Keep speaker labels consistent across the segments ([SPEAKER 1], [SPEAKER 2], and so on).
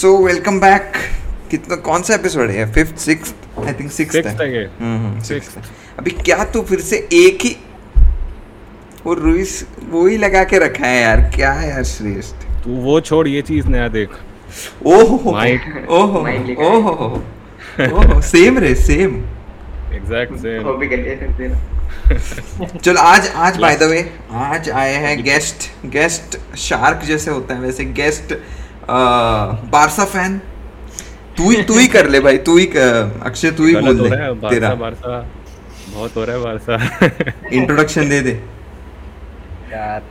[SPEAKER 1] So welcome back कितना कौन सा एपिसोड है? Fifth six I think six
[SPEAKER 2] है।
[SPEAKER 1] हम्म अभी क्या तू फिर से एक ही वो रुइस वो ही लगा के रखा है यार। क्या है यार श्रेष्ठ?
[SPEAKER 2] तू वो छोड़ ये चीज़ नया देख।
[SPEAKER 1] ओहो। ओहो। ओहो। ओहो। सेम रे सेम
[SPEAKER 2] एग्जैक्ट सेम
[SPEAKER 3] वो भी।
[SPEAKER 1] चलो आज आज बाय द वे आज आए हैं गेस्ट गेस्ट शार्क जैसे होता है। वैसे गेस्ट बारसा फ़ैन तू ही तू ही कर ले भाई तू ही अक्षय तू ही बोल
[SPEAKER 2] हो
[SPEAKER 1] दे तेरा।
[SPEAKER 2] बारसा। बारसा बहुत हो रहा है बारसा।
[SPEAKER 1] इंट्रोडक्शन दे दे।
[SPEAKER 4] यार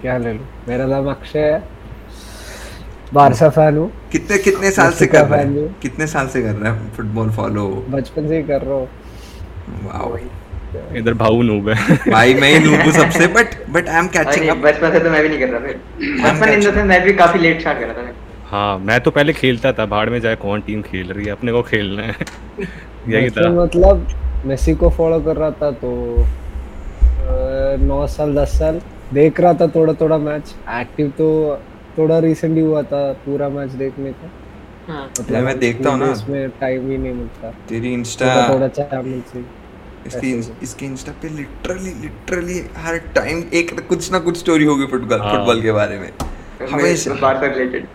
[SPEAKER 4] क्या ले लूँ? मेरा नाम अक्षय है। बारसा फ़ैन हूँ।
[SPEAKER 1] कितने कितने साल से कर रहा है? कितने साल से कर रहा है? फुटबॉल फॉलो
[SPEAKER 4] बचपन से ही कर रहा हूँ।
[SPEAKER 1] वाओ
[SPEAKER 2] इधर भाऊ नूब है।
[SPEAKER 1] भाई मैं ही नूबू सबसे but but I am catching up
[SPEAKER 3] बचपन से तो मैं भी नहीं कर रहा फिर बचपन इन द सेंस मैं भी काफ़ी लेट स्टार्ट कर रहा था।
[SPEAKER 2] हाँ मैं तो पहले खेलता था भाड़ में जाए कौन टीम खेल रही है अपने को खेलना है। यही था।
[SPEAKER 4] मतलब मेसी को फॉलो कर रहा था तो नौ साल दस साल देख रहा था थोड़ा थोड़ा मैच एक्टिव तो थोड़ा रिसेंटली हुआ था पूरा मैच देखने का।
[SPEAKER 3] हाँ।
[SPEAKER 1] यार, मैं देखता हूँ ना।
[SPEAKER 4] इसमें टाइम ही नहीं मिलता।
[SPEAKER 1] तेरी इंस्टा
[SPEAKER 4] थोड़ा चैनल्स ही
[SPEAKER 1] इसकी इसकी इंस्टा पे लिटरली लिटरली हर टाइम एक कुछ ना कुछ स्टोरी होगी फुटबॉल
[SPEAKER 2] हाँ।
[SPEAKER 1] फुटबॉल के बारे में। हमेशा
[SPEAKER 3] बार रिलेटेड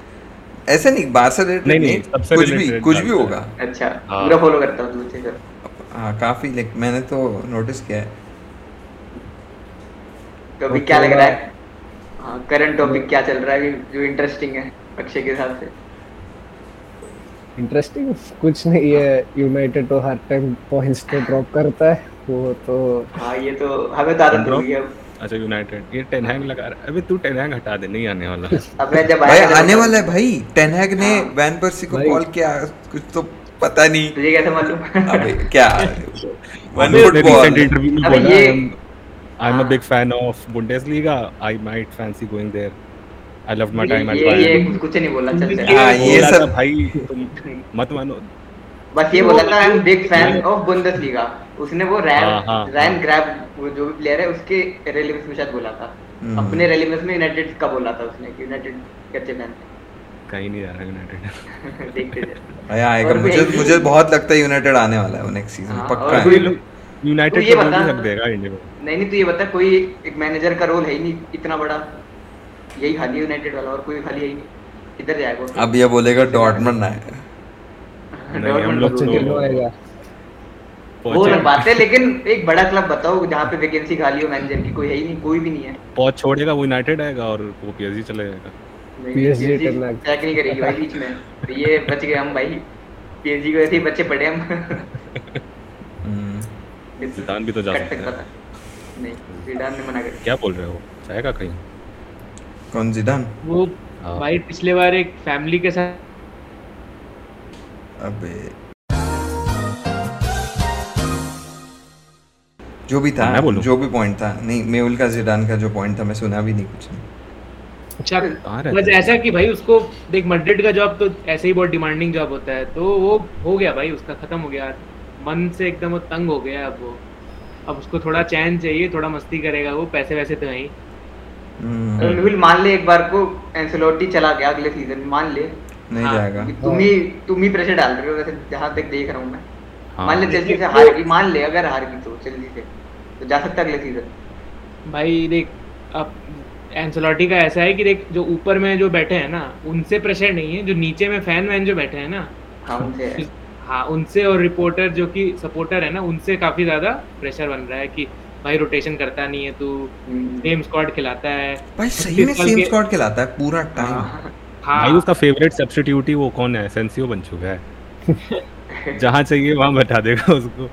[SPEAKER 1] ऐसे नहीं बारसा रिलेटेड
[SPEAKER 2] नहीं,
[SPEAKER 1] नहीं,
[SPEAKER 2] नहीं,
[SPEAKER 1] कुछ भी कुछ भी होगा।
[SPEAKER 3] अच्छा
[SPEAKER 2] हाँ।
[SPEAKER 3] पूरा फॉलो करता हूँ दूसरे से
[SPEAKER 1] हाँ काफ़ी लाइक मैंने तो नोटिस किया है।
[SPEAKER 3] तो अभी क्या लग रहा है? हाँ करंट टॉपिक क्या चल रहा है? जो इंटरेस्टिंग है अक्षय के हिसाब से।
[SPEAKER 4] इंटरेस्टिंग कुछ नहीं है यूनाइटेड तो हर टाइम पॉइंट्स तो ड्रॉप करता है वो तो
[SPEAKER 3] हाँ ये तो हमें तो आदत हो गई है। अब
[SPEAKER 2] अच्छा यूनाइटेड ये टेन हैंग लगा रहा है। अबे तू टेन हैंग हटा दे नहीं आने वाला।
[SPEAKER 3] अब मैं जब
[SPEAKER 1] भाई
[SPEAKER 3] आया
[SPEAKER 1] आने वाला है भाई। टेनहैग ने
[SPEAKER 3] हाँ।
[SPEAKER 1] वैन पर्सी को कॉल किया कुछ तो पता नहीं।
[SPEAKER 3] तुझे कैसे मालूम?
[SPEAKER 1] अबे क्या? वन
[SPEAKER 2] उसने
[SPEAKER 1] फुटबॉल
[SPEAKER 2] recent में बोला आई एम अ
[SPEAKER 3] हाँ।
[SPEAKER 2] Big fan of Bundesliga I might fancy going there I love my time at
[SPEAKER 3] ये ये कुछ नहीं बोला चल चल।
[SPEAKER 1] हाँ, ये सब-
[SPEAKER 2] भाई तुम मत मानो।
[SPEAKER 3] बस ये बोला था I am big fan of Bundesliga उसने वो रैन
[SPEAKER 2] हाँ, हाँ,
[SPEAKER 3] रैन
[SPEAKER 2] हाँ।
[SPEAKER 3] ग्रैब वो जो भी प्लेयर है उसके रेलेवेंस में शायद बोला था।
[SPEAKER 1] हम्म।
[SPEAKER 3] अपने रेलेवेंस में यूनाइटेड का बोला था उसने कि यूनाइटेड के अच्छे फ़ैन
[SPEAKER 2] कहीं नहीं जा रहा यूनाइटेड
[SPEAKER 3] देखते
[SPEAKER 1] भाई आएगा मुझे मुझे बहुत लगता है यूनाइटेड आने वाला है वो नेक्स्ट सीज़न
[SPEAKER 3] हाँ,
[SPEAKER 1] पक्का है।
[SPEAKER 2] यूनाइटेड
[SPEAKER 3] ये
[SPEAKER 2] को भी
[SPEAKER 3] बता-
[SPEAKER 2] रख देगा इंडिया में
[SPEAKER 3] नहीं नहीं तू ये बता कोई एक मैनेजर का रोल है ही नहीं इतना बड़ा। यही खाली यूनाइटेड वाला और कोई खाली है ही नहीं। किधर जाएगा
[SPEAKER 1] अब ये बोलेगा डॉर्टमंड है
[SPEAKER 2] नहीं, हम लोग तो-
[SPEAKER 3] वो
[SPEAKER 2] पहुँचे
[SPEAKER 3] बात है लेकिन एक बड़ा क्लब बताओ जहाँ पे वैकेंसी खाली हो मैनेजर की कोई है ही नहीं कोई भी नहीं है।
[SPEAKER 2] पहुँच छोड़ेगा वो यूनाइटेड आएगा और वो पीएसजी चले जाएगा।
[SPEAKER 4] PSG करना
[SPEAKER 3] चेक नहीं करेगी भाई बीच में। तो ये बच गए हम भाई। पीएसजी को ऐसे ही बच्चे पड़े हम।
[SPEAKER 2] भी तो जा सकता
[SPEAKER 3] सकता
[SPEAKER 2] है।
[SPEAKER 3] नहीं जिडान ने मना कर
[SPEAKER 2] क्या बोल रहे हो? जाएगा कहीं?
[SPEAKER 1] कौन जिदान
[SPEAKER 5] वो
[SPEAKER 2] हाँ।
[SPEAKER 5] भाई पिछले बार एक फैमिली के साथ
[SPEAKER 1] अबे जो भी था जो भी पॉइंट था नहीं मेहुल का जिडान का जो पॉइंट था मैं सुना भी नहीं कुछ। नहीं
[SPEAKER 5] अच्छा बस ऐसा कि भाई उसको देख मैड्रिड का जॉब तो ऐसे ही बहुत डिमांडिंग जॉब होता है तो वो हो गया भाई उसका खत्म हो गया। मन से एकदम वो तंग हो गया अब वो। अब उसको थोड़ा चैन चाहिए थोड़ा मस्ती करेगा वो पैसे वैसे तो हैं ही।
[SPEAKER 1] हम्म,
[SPEAKER 3] मान ले एक बार को एंसेलोटी चला गया अगले सीज़न मान ले।
[SPEAKER 1] नहीं
[SPEAKER 5] हाँ,
[SPEAKER 1] जाएगा।
[SPEAKER 3] तुम ही तुम ही प्रेशर डाल रहे हो वैसे जहाँ तक देख रहा हूँ मैं।
[SPEAKER 2] हाँ।
[SPEAKER 3] मान ले चेल्सी से हार गई मान ले अगर हार गई तो चेल्सी से तो जा सकता अगले सीज़न
[SPEAKER 5] भाई देख अब एंसोलॉटी का ऐसा है कि देख जो ऊपर में जो बैठे हैं ना उनसे प्रेशर नहीं है जो नीचे में फ़ैन वैन जो बैठे हैं ना।
[SPEAKER 3] हाँ उनसे है।
[SPEAKER 5] हाँ उनसे और रिपोर्टर जो कि सपोर्टर है ना उनसे काफ़ी ज़्यादा प्रेशर बन रहा है कि भाई रोटेशन करता नहीं है तू
[SPEAKER 3] हम्म।
[SPEAKER 5] सेम स्क्वाड खिलाता है।
[SPEAKER 1] भाई सही में सेम स्क्वाड खिलाता है पूरा टाइम
[SPEAKER 3] हाँ।
[SPEAKER 5] हाँ
[SPEAKER 2] भाई उसका फेवरेट सब्स्टिट्यूट ही वो कौन है? सेंसियो बन चुका है। जहाँ चाहिए वहाँ बैठा देगा उसको।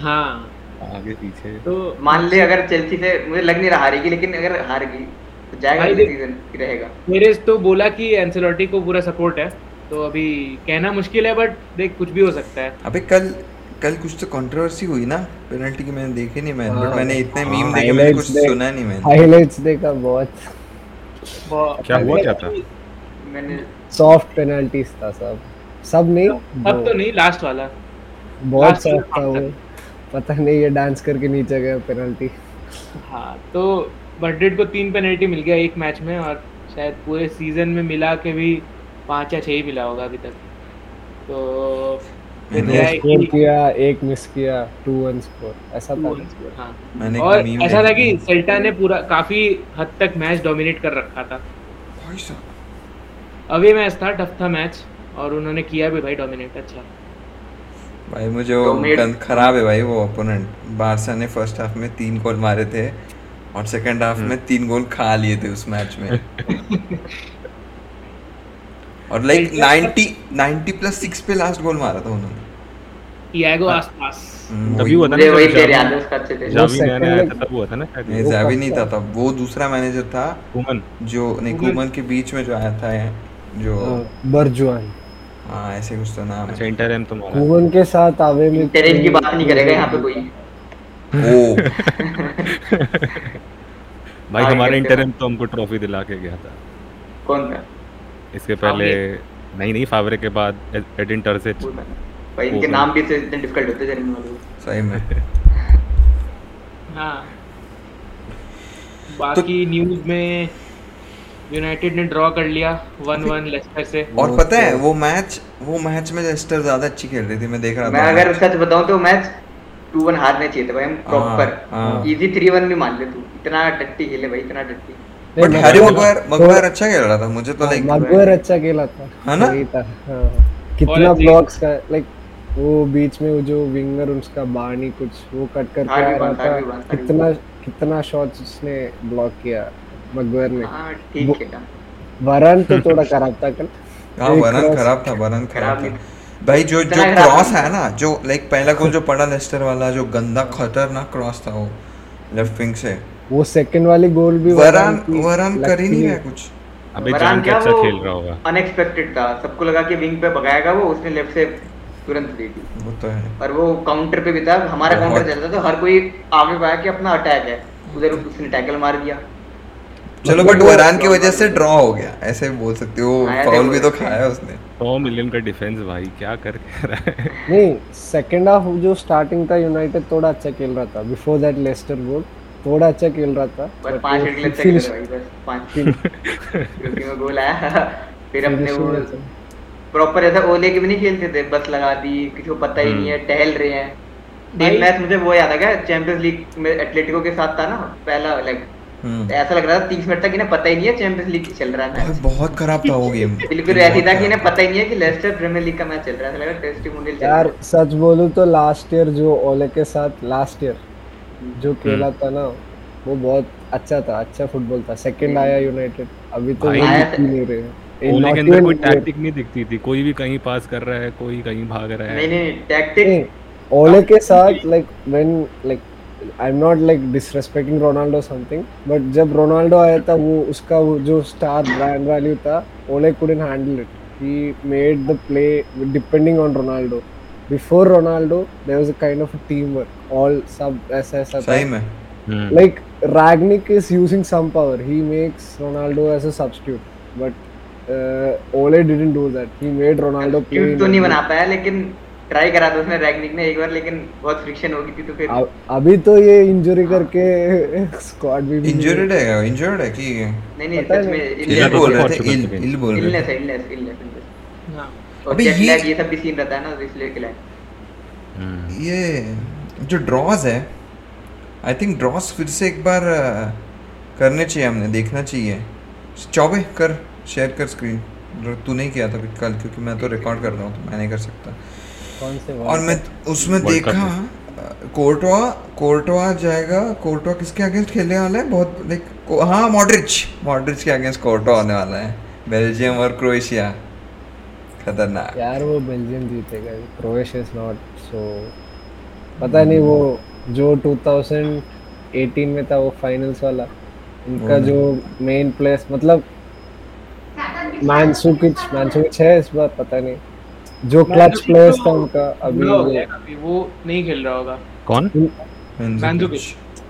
[SPEAKER 5] हाँ।
[SPEAKER 2] आगे पीछे।
[SPEAKER 5] तो
[SPEAKER 3] मान ले अगर चेल्सी से मुझे लग नहीं रहा हारेगी लेकिन अगर हार गई तो जाएगा
[SPEAKER 5] देख-
[SPEAKER 3] सीज़न रहेगा।
[SPEAKER 5] मेरे तो बोला कि एंसेलोटी को पूरा सपोर्ट है तो अभी कहना मुश्किल है बट देख कुछ भी हो सकता है।
[SPEAKER 1] अबे कल कल कुछ तो कंट्रोवर्सी हुई ना पेनल्टी की मैंने देखी नहीं मैंने बट
[SPEAKER 4] हाँ,
[SPEAKER 1] मैंने इतने
[SPEAKER 4] हाँ,
[SPEAKER 1] मीम देखे मैंने कुछ सुना नहीं मैंने।
[SPEAKER 4] हाइलाइट्स देखा बहुत।
[SPEAKER 2] क्या हुआ क्या था?
[SPEAKER 3] मैंने
[SPEAKER 4] सॉफ्ट पेनल्टीज था सब। सब नहीं
[SPEAKER 5] अब तो नहीं लास्ट वाला।
[SPEAKER 4] बहुत सॉफ्ट था वो। पता नहीं ये डांस करके नीचे गया पेनल्टी
[SPEAKER 5] हाँ तो मैड्रिड को तीन पेनल्टी मिल गया एक मैच में और शायद पूरे सीज़न में मिला के भी पाँच या छः ही मिला होगा अभी तक। तो
[SPEAKER 1] मैंने
[SPEAKER 5] क्या
[SPEAKER 4] दो स्कोर किया एक मिस किया टू वन स्कोर ऐसा था। ना?
[SPEAKER 5] हाँ।
[SPEAKER 1] मैंने
[SPEAKER 5] और ऐसा था कि सेल्टा ने पूरा काफ़ी हद तक मैच डोमिनेट कर रखा था।
[SPEAKER 1] भाई साहब,
[SPEAKER 5] अवे मैच था टफ था मैच और उन्होंने किया भी भाई डोमिनेट अच्छा।
[SPEAKER 1] भाई मुझे वो गंद खराब है भाई वो ओपोनेंट बारसा ने फ़र्स्ट हाफ़ में तीन गोल मारे थे और सेकंड हाफ़ में तीन गोल खा लिए थे उस मैच में। और लाइक 90 90 प्लस 6 पे लास्ट गोल मारा था उन्होंने।
[SPEAKER 5] इयागो आसपास
[SPEAKER 1] हम्म,
[SPEAKER 2] तभी हुआ था ना
[SPEAKER 3] वही तेरे याद है उसका अच्छे से
[SPEAKER 2] जावी नया आया था तब हुआ था ना
[SPEAKER 1] नहीं जावी नहीं
[SPEAKER 4] था?
[SPEAKER 1] था तब वो दूसरा मैनेजर था
[SPEAKER 2] कुमन
[SPEAKER 1] जो नहीं
[SPEAKER 5] कुमन।
[SPEAKER 1] के बीच में जो आया था जो
[SPEAKER 4] हाँ, बर्जुआन।
[SPEAKER 1] हाँ ऐसे कुछ तो नाम
[SPEAKER 2] अच्छा
[SPEAKER 1] है
[SPEAKER 2] इंटरएम तो
[SPEAKER 4] कुवन के साथ आवे में
[SPEAKER 3] टेरेन की बात नहीं करेगा यहाँ पे कोई।
[SPEAKER 1] ओ
[SPEAKER 2] भाई हमारा
[SPEAKER 3] कैसे
[SPEAKER 2] तो हमको ट्रॉफी दिला के गया था।
[SPEAKER 3] कौन था
[SPEAKER 2] इसके पहले नहीं नहीं फावरे के बाद एडिन टर्सिच
[SPEAKER 3] भाई इनके नाम भी से इतने डिफ़िकल्ट होते हैं जर्मन वालों।
[SPEAKER 1] सही में।
[SPEAKER 5] हाँ। बाकी न्यूज़ में यूनाइटेड ने ड्रॉ कर लिया वन वन लेस्टर से।
[SPEAKER 1] और पता है वो मैच वो मैच में लेस्टर ज़्यादा अच्छी खेल रही थी मैं देख रहा
[SPEAKER 3] मैं
[SPEAKER 1] था
[SPEAKER 3] अगर सच बताऊँ तो मैच टू वन हारने चाहिए थे भाई हम प्रॉपर
[SPEAKER 1] हाँ।
[SPEAKER 3] इजी थ्री वन भी मान ले तू। इतना डट्टी खेले भाई इतना डट्टी।
[SPEAKER 1] बट हैरी
[SPEAKER 4] मगर-
[SPEAKER 1] मगवायर मगवायर अच्छा खेल रहा था मुझे तो लाइक
[SPEAKER 4] मगवायर अच्छा खेला था।
[SPEAKER 1] है ना?
[SPEAKER 4] सही था हाँ। कितना ब्लॉक्स का लाइक वो बीच में वो जो विंगर उसका बानी कुछ वो कट करके
[SPEAKER 3] हाँ,
[SPEAKER 4] आ रहा
[SPEAKER 3] हाँ,
[SPEAKER 4] था।
[SPEAKER 3] भी बात, हाँ, भी
[SPEAKER 4] कितना कितना शॉट्स उसने ब्लॉक किया। मगवायर ने
[SPEAKER 3] हाँ ठीक
[SPEAKER 4] वरन तो थोड़ा खराब था कल।
[SPEAKER 1] हाँ वरन खराब था वरन खराब था। भाई जो जो क्रॉस है ना जो लाइक पहला गोल जो पड़ा लेस्टर वाला जो गंदा खतरनाक क्रॉस था वो लेफ़्ट विंग से।
[SPEAKER 4] वो सेकंड वाली गोल भी
[SPEAKER 1] वरन वरन कर ही। नहीं रहा कुछ
[SPEAKER 2] अबे जान के अच्छा खेल रहा होगा।
[SPEAKER 3] अनएक्सपेक्टेड था। सबको लगा कि विंग पे भगाएगा वो उसने लेफ़्ट से तुरंत दे दी
[SPEAKER 1] वो तो है।
[SPEAKER 3] और वो काउंटर पे भी था। हमारा। काउंटर चलता था हर कोई आगे पाया कि अपना अटैक है। उधर उसने टैकल मार दिया।
[SPEAKER 1] चलो बट वरान की वजह से ड्रॉ हो गया। ऐसे बोल सकते हो
[SPEAKER 3] हाँ,
[SPEAKER 1] फाउल भी तो खाया उसने।
[SPEAKER 2] सौ मिलियन का डिफेंस भाई क्या कर कह रहा है?
[SPEAKER 4] नहीं सेकंड हाफ़ जो स्टार्टिंग था यूनाइटेड थोड़ा अच्छा खेल रहा था। बिफोर दैट लेस्टर गोल थोड़ा अच्छा खेल रहा था। But
[SPEAKER 3] पाँच
[SPEAKER 4] वो
[SPEAKER 3] मिनट के लिए
[SPEAKER 4] finish-
[SPEAKER 3] खेला भाई बस पाँच। क्योंकि वो गोल आया। फिर अपने वो। प्रॉपर ऐसा ओले के भी नहीं खेलते थे बस लगा दी किसी को पता ही नहीं है टहल रहे हैं। एक मैच मुझे वो याद आ गया चैंपियंस लीग में एटलेटिको के साथ था ना पहला लाइक
[SPEAKER 1] हम्म।
[SPEAKER 3] ऐसा लग रहा था तीस मिनट तक इन्हें पता ही नहीं है चैंपियंस लीग चल रहा है मैच
[SPEAKER 1] बहुत खराब था वो गेम
[SPEAKER 3] बिल्कुल ऐसी था कि इन्हें पता ही नहीं है कि लेस्टर प्रीमियर लीग का मैच चल रहा है। लगा टेस्टिमोनियल चल रहा
[SPEAKER 4] यार सच बोलूँ तो लास्ट ईयर जो ओले के साथ लास्ट ईयर जो खेला था ना वो बहुत अच्छा था अच्छा फुटबॉल था। सेकंड आया यूनाइटेड अभी तो दिख नहीं रहे
[SPEAKER 2] ओले के अंदर कोई टैक्टिक नहीं दिखती थी। कोई भी कहीं पास कर रहा है कोई कहीं भाग रहा है।
[SPEAKER 3] नहीं
[SPEAKER 4] नहीं टैक्टिक ओले के साथ like when like I am not like disrespecting Ronaldo something but जब रोनाल्डो आया था वो उसका वो जो स्टार ब्रांड वैल्यू था Ole couldn't handle it he made the play depending on Ronaldo before Ronaldo there was a kind of team work all सब ऐसा ऐसा like Rangnick is using some power he makes Ronaldo as a substitute but Ole didn't do that he made
[SPEAKER 3] Ronaldo
[SPEAKER 4] play
[SPEAKER 3] तो नहीं बना पाया लेकिन try करा था उसने रैगनिक ने एक बार लेकिन बहुत फ्रिक्शन हो गई थी तो फिर
[SPEAKER 4] अब- अभी तो ये इंजरी करके स्क्वाड भी
[SPEAKER 1] इंजर्ड है इंजर्ड है कि
[SPEAKER 3] नहीं नहीं सच में
[SPEAKER 1] इल बोल रहे थे इल इल बोल रहे
[SPEAKER 3] इलनेस
[SPEAKER 1] थे।
[SPEAKER 3] है इलनेस इलनेस इलनेस
[SPEAKER 5] हाँ।
[SPEAKER 3] और
[SPEAKER 1] अबे ये-
[SPEAKER 3] लैग ये सब भी सीन रहता है ना तो इसलिए खिलाए
[SPEAKER 2] हम्म।
[SPEAKER 1] ये जो ड्रॉज है आई थिंक ड्रॉज फिर से एक बार करने चाहिए हमने देखना चाहिए। चौबे कर शेयर कर स्क्रीन तू नहीं किया था कल क्योंकि मैं तो रिकॉर्ड कर रहा हूँ तो मैं नहीं कर सकता।
[SPEAKER 4] कौन से
[SPEAKER 1] और मैं उसमें देखा कोर्टवा कोर्टवा जाएगा कोर्टवा किसके अगेंस्ट खेलने वाला है? बहुत लाइक हाँ मॉडरिच मॉडरिच के अगेंस्ट कोर्टवा होने वाला है। बेल्जियम और क्रोएशिया खतरनाक।
[SPEAKER 4] यार वो बेल्जियम जीतेगा। क्रोएशिया इज़ नॉट सो पता नहीं वो जो 2018 में था वो फाइनल्स वाला। उनका जो मेन प्लेस मतलब मानसुकिच मानसुकिच है इस बार पता नहीं। जो क्लच प्लेयर्स था उनका अभी वो-
[SPEAKER 5] नहीं खेल रहा होगा।
[SPEAKER 2] कौन?
[SPEAKER 1] Mandzukic।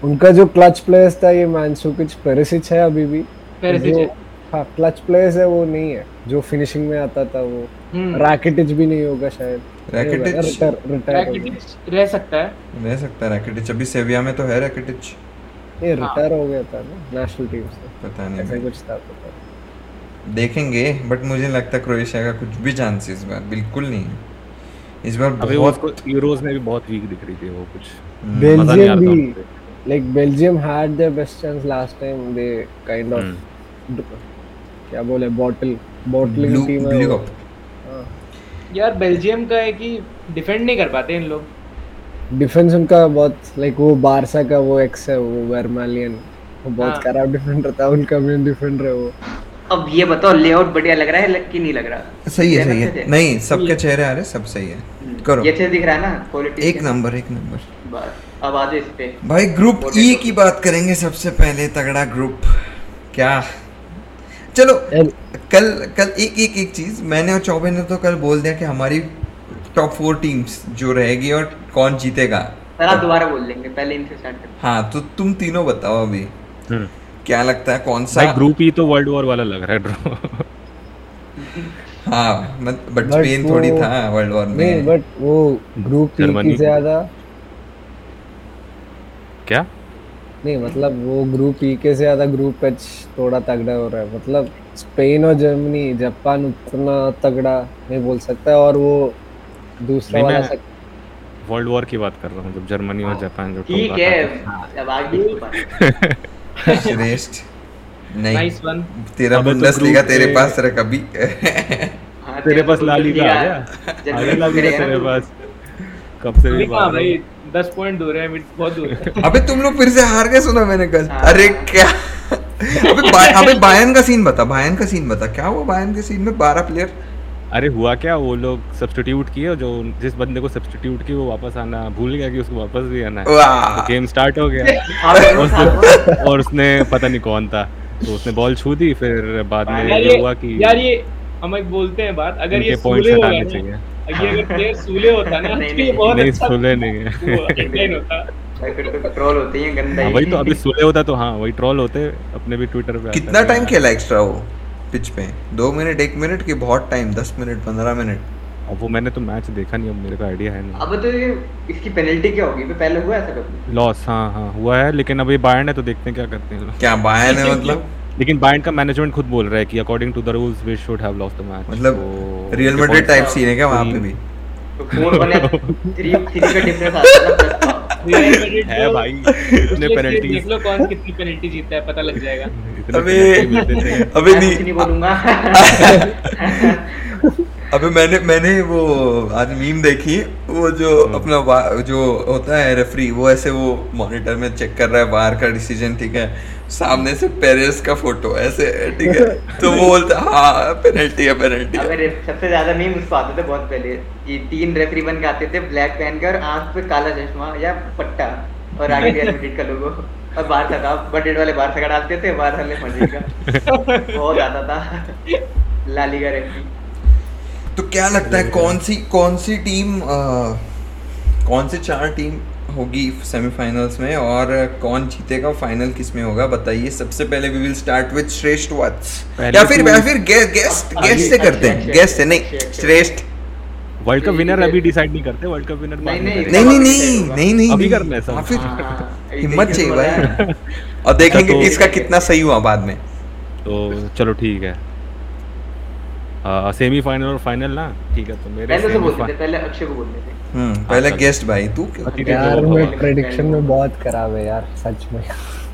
[SPEAKER 4] उनका जो क्लच प्लेयर्स था ये मानसुकिच पेरिसिच है अभी भी।
[SPEAKER 5] पेरिसिच है।
[SPEAKER 4] हाँ क्लच प्लेयर्स है वो नहीं है। जो फिनिशिंग में आता था वो।
[SPEAKER 5] हम्म,
[SPEAKER 4] रैकेटिच भी नहीं होगा शायद।
[SPEAKER 1] Rakitic?
[SPEAKER 4] रिटायर रिटायर
[SPEAKER 5] रह सकता है।
[SPEAKER 1] रह सकता है रैकेटिच अभी सेविया में तो है रैकेटिच
[SPEAKER 4] ये रिटायर हो गया था ना नेशनल टीम से।
[SPEAKER 1] पता नहीं।
[SPEAKER 4] ऐसा कुछ था पता
[SPEAKER 1] देखेंगे बट मुझे लगता है क्रोएशिया का कुछ भी चांस इस बार बिल्कुल नहीं। है इस बार
[SPEAKER 2] अभी
[SPEAKER 1] बहुत
[SPEAKER 2] उसको यूरोज में भी बहुत वीक दिख रही थी वो कुछ। आ
[SPEAKER 4] बेल्जियम भी Belgium had their best chance last time they kind of
[SPEAKER 2] हम्म।
[SPEAKER 4] क्या बोले बॉटल बॉटलिंग टीम है हाँ।
[SPEAKER 5] यार बेल्जियम का है कि डिफेंड नहीं कर पाते इन लोग।
[SPEAKER 4] डिफेंस उनका बहुत लाइक वो बारसा का वो एक्स है वो वर्मालियन वो बहुत
[SPEAKER 5] हाँ।
[SPEAKER 4] खराब डिफेंडर था उनका मेन डिफेंडर है वो।
[SPEAKER 3] अब ये बताओ लेआउट बढ़िया लग रहा है कि नहीं लग रहा?
[SPEAKER 1] सही है सही है। नहीं सबके चेहरे आ रहे सब सही है। करो।
[SPEAKER 3] ये दिख रहा है ना क्वालिटी
[SPEAKER 1] एक नंबर एक नंबर।
[SPEAKER 3] बस अब आ इस पे।
[SPEAKER 1] भाई ग्रुप ई
[SPEAKER 3] Potato.
[SPEAKER 1] की। बात करेंगे सबसे पहले तगड़ा ग्रुप क्या? चलो कल कल एक एक एक चीज़। मैंने और चौबे ने तो कल बोल दिया कि हमारी टॉप फोर टीम्स जो रहेगी और कौन जीतेगा।
[SPEAKER 3] दोबारा बोल लेंगे पहले इनसे स्टार्ट
[SPEAKER 1] हाँ तो तुम तीनों बताओ अभी।
[SPEAKER 2] हम्म।
[SPEAKER 1] क्या लगता है कौन सा?
[SPEAKER 2] ग्रुप ही तो वर्ल्ड वॉर वाला लग रहा है ड्रॉ
[SPEAKER 1] हाँ बट स्पेन थोड़ी था वर्ल्ड वॉर में
[SPEAKER 4] बट वो ग्रुप की ज़्यादा।
[SPEAKER 2] क्या?
[SPEAKER 4] नहीं मतलब वो ग्रुप ई के से ज़्यादा ग्रुप एच थोड़ा तगड़ा हो रहा है। मतलब स्पेन और जर्मनी जापान उतना तगड़ा नहीं बोल सकता और वो दूसरा
[SPEAKER 2] नहीं,
[SPEAKER 4] वाला सक-
[SPEAKER 2] वर्ल्ड वॉर की बात कर रहा हूँ जब जर्मनी और जापान जो
[SPEAKER 3] ठीक है। अब आगे की बात।
[SPEAKER 1] श्रेष्ठ नहीं
[SPEAKER 5] नाइस
[SPEAKER 1] तेरा
[SPEAKER 2] अबे तो group
[SPEAKER 1] तेरे पास रहा कभी।
[SPEAKER 3] हाँ,
[SPEAKER 2] तेरे पास ला लीगा आ गया
[SPEAKER 3] जब
[SPEAKER 2] आ गया। ला लीगा
[SPEAKER 3] करेगा ना
[SPEAKER 2] तेरे
[SPEAKER 3] तो-
[SPEAKER 2] पास। कब से
[SPEAKER 5] कहाँ
[SPEAKER 2] बाहर
[SPEAKER 5] भाई? दस पॉइंट दूर है मिड बहुत दूर है।
[SPEAKER 1] अबे तुम लोग फिर से हार गए सुना मैंने कल।
[SPEAKER 3] हाँ।
[SPEAKER 1] अरे क्या? अबे अबे बायन का सीन बता बायन का सीन बता। क्या हुआ बायन के सीन में? बारह प्लेयर
[SPEAKER 2] अरे हुआ क्या? वो लोग सब्स्टिट्यूट किए जो जिस बंदे को सब्स्टिट्यूट किए वो वापस आना भूल गया कि उसको वापस भी आना है। तो गेम स्टार्ट हो गया।
[SPEAKER 3] हो।
[SPEAKER 2] उसने- और उसने पता नहीं कौन था। तो उसने बॉल छू दी फिर बाद में
[SPEAKER 5] यार
[SPEAKER 2] ये हुआ कि
[SPEAKER 5] यार ये हम एक बोलते हैं बात अगर ये सूले होगा
[SPEAKER 2] हटाने
[SPEAKER 5] ना अगर प्लेयर सूले होता ना तो ये बहुत
[SPEAKER 2] नहीं
[SPEAKER 5] अच्छा
[SPEAKER 2] सुले नहीं है।
[SPEAKER 5] headline होता।
[SPEAKER 3] तो होती है गंदा
[SPEAKER 2] हाँ, वही तो अभी सुले होता तो हाँ वही ट्रोल होते अपने भी ट्विटर पे
[SPEAKER 1] कितना टाइम
[SPEAKER 2] हाँ,
[SPEAKER 1] खेला एक्स्ट्रा वो? पिच पे दो मिनट एक मिनट की बहुत टाइम दस मिनट पंद्रह मिनट।
[SPEAKER 2] अब वो मैंने तो मैच देखा नहीं अब मेरे को आइडिया है नहीं।
[SPEAKER 3] अब तो ये इसकी पेनल्टी क्या होगी? पहले हुआ ऐसा कभी?
[SPEAKER 2] लॉस हाँ हाँ हुआ है लेकिन अभी बायर्न है तो देखते हैं क्या करते हैं।
[SPEAKER 1] क्या बायन है मतलब?
[SPEAKER 2] लेकिन बायर्न का मैनेजमेंट खुद बोल रहा है कि according to the rules we should have lost the match
[SPEAKER 1] मतलब रियल मैड्रिड टाइप सीन है क्या वहाँ पे भी?
[SPEAKER 3] तो फोर बने थ्री थ्री का डिफरेंस आता है
[SPEAKER 2] है
[SPEAKER 5] तो-
[SPEAKER 2] भाई। इतने पेनल्टी
[SPEAKER 5] देख लो कौन कितनी पेनल्टी जीतता है पता लग जाएगा।
[SPEAKER 1] अबे
[SPEAKER 2] हैं।
[SPEAKER 1] अबे नहीं
[SPEAKER 3] नहीं बोलूँगा।
[SPEAKER 1] अबे मैंने मैंने वो आज मीम देखी वो जो अपना जो होता है रेफरी वो ऐसे वो मॉनिटर में चेक कर रहा है बाहर का डिसीज़न ठीक है? सामने से पेरेस का फ़ोटो ऐसे ठीक है? तो वो बोलता है, हाँ पेनल्टी है. पेनल्टी है
[SPEAKER 3] सबसे ज़्यादा मीम उसको आते थे बहुत पहले। ये तीन रेफरी बन के आते थे ब्लैक पहन के और आँख पे काला चश्मा या पट्टा और आगे रियल मैड्रिड का लोगो और बाहर का था बटेट वाले बाहर का डालते थे बाहर वाले मैड्रिड का बहुत आता था। ला लीगा रेफरी
[SPEAKER 1] तो क्या लगता है कौन सी कौन सी टीम अ, कौन से चार टीम होगी सेमीफाइनल्स में और कौन जीतेगा फाइनल किसमें होगा बताइए। सबसे पहले वी विल स्टार्ट विद श्रेष्ठ वत्स या फिर
[SPEAKER 2] तो-
[SPEAKER 1] या फिर गेस्ट गेस्ट से करते हैं।
[SPEAKER 3] अच्छा,
[SPEAKER 1] गेस्ट से नहीं
[SPEAKER 3] अच्छा, अच्छा।
[SPEAKER 1] श्रेष्ठ।
[SPEAKER 2] वर्ल्ड कप विनर अभी डिसाइड नहीं करते वर्ल्ड कप विनर
[SPEAKER 3] नहीं,
[SPEAKER 1] नहीं नहीं नहीं नहीं नहीं
[SPEAKER 2] अभी करना है सब।
[SPEAKER 1] हाँ, फिर
[SPEAKER 3] हाँ, हाँ,
[SPEAKER 1] हिम्मत चाहिए भाई। और देखेंगे
[SPEAKER 2] तो-
[SPEAKER 1] कि इसका कितना सही हुआ बाद में।
[SPEAKER 2] तो चलो ठीक है। सेमीफाइनल और फाइनल ना? ठीक है तो मेरे
[SPEAKER 3] पहले तो बोलते पहले अक्षय को बोलते थे।
[SPEAKER 1] पहले गेस्ट भाई तू
[SPEAKER 2] है,
[SPEAKER 4] यार
[SPEAKER 2] तो
[SPEAKER 4] मैं प्रेडिक्शन में बहुत खराब है यार सच में।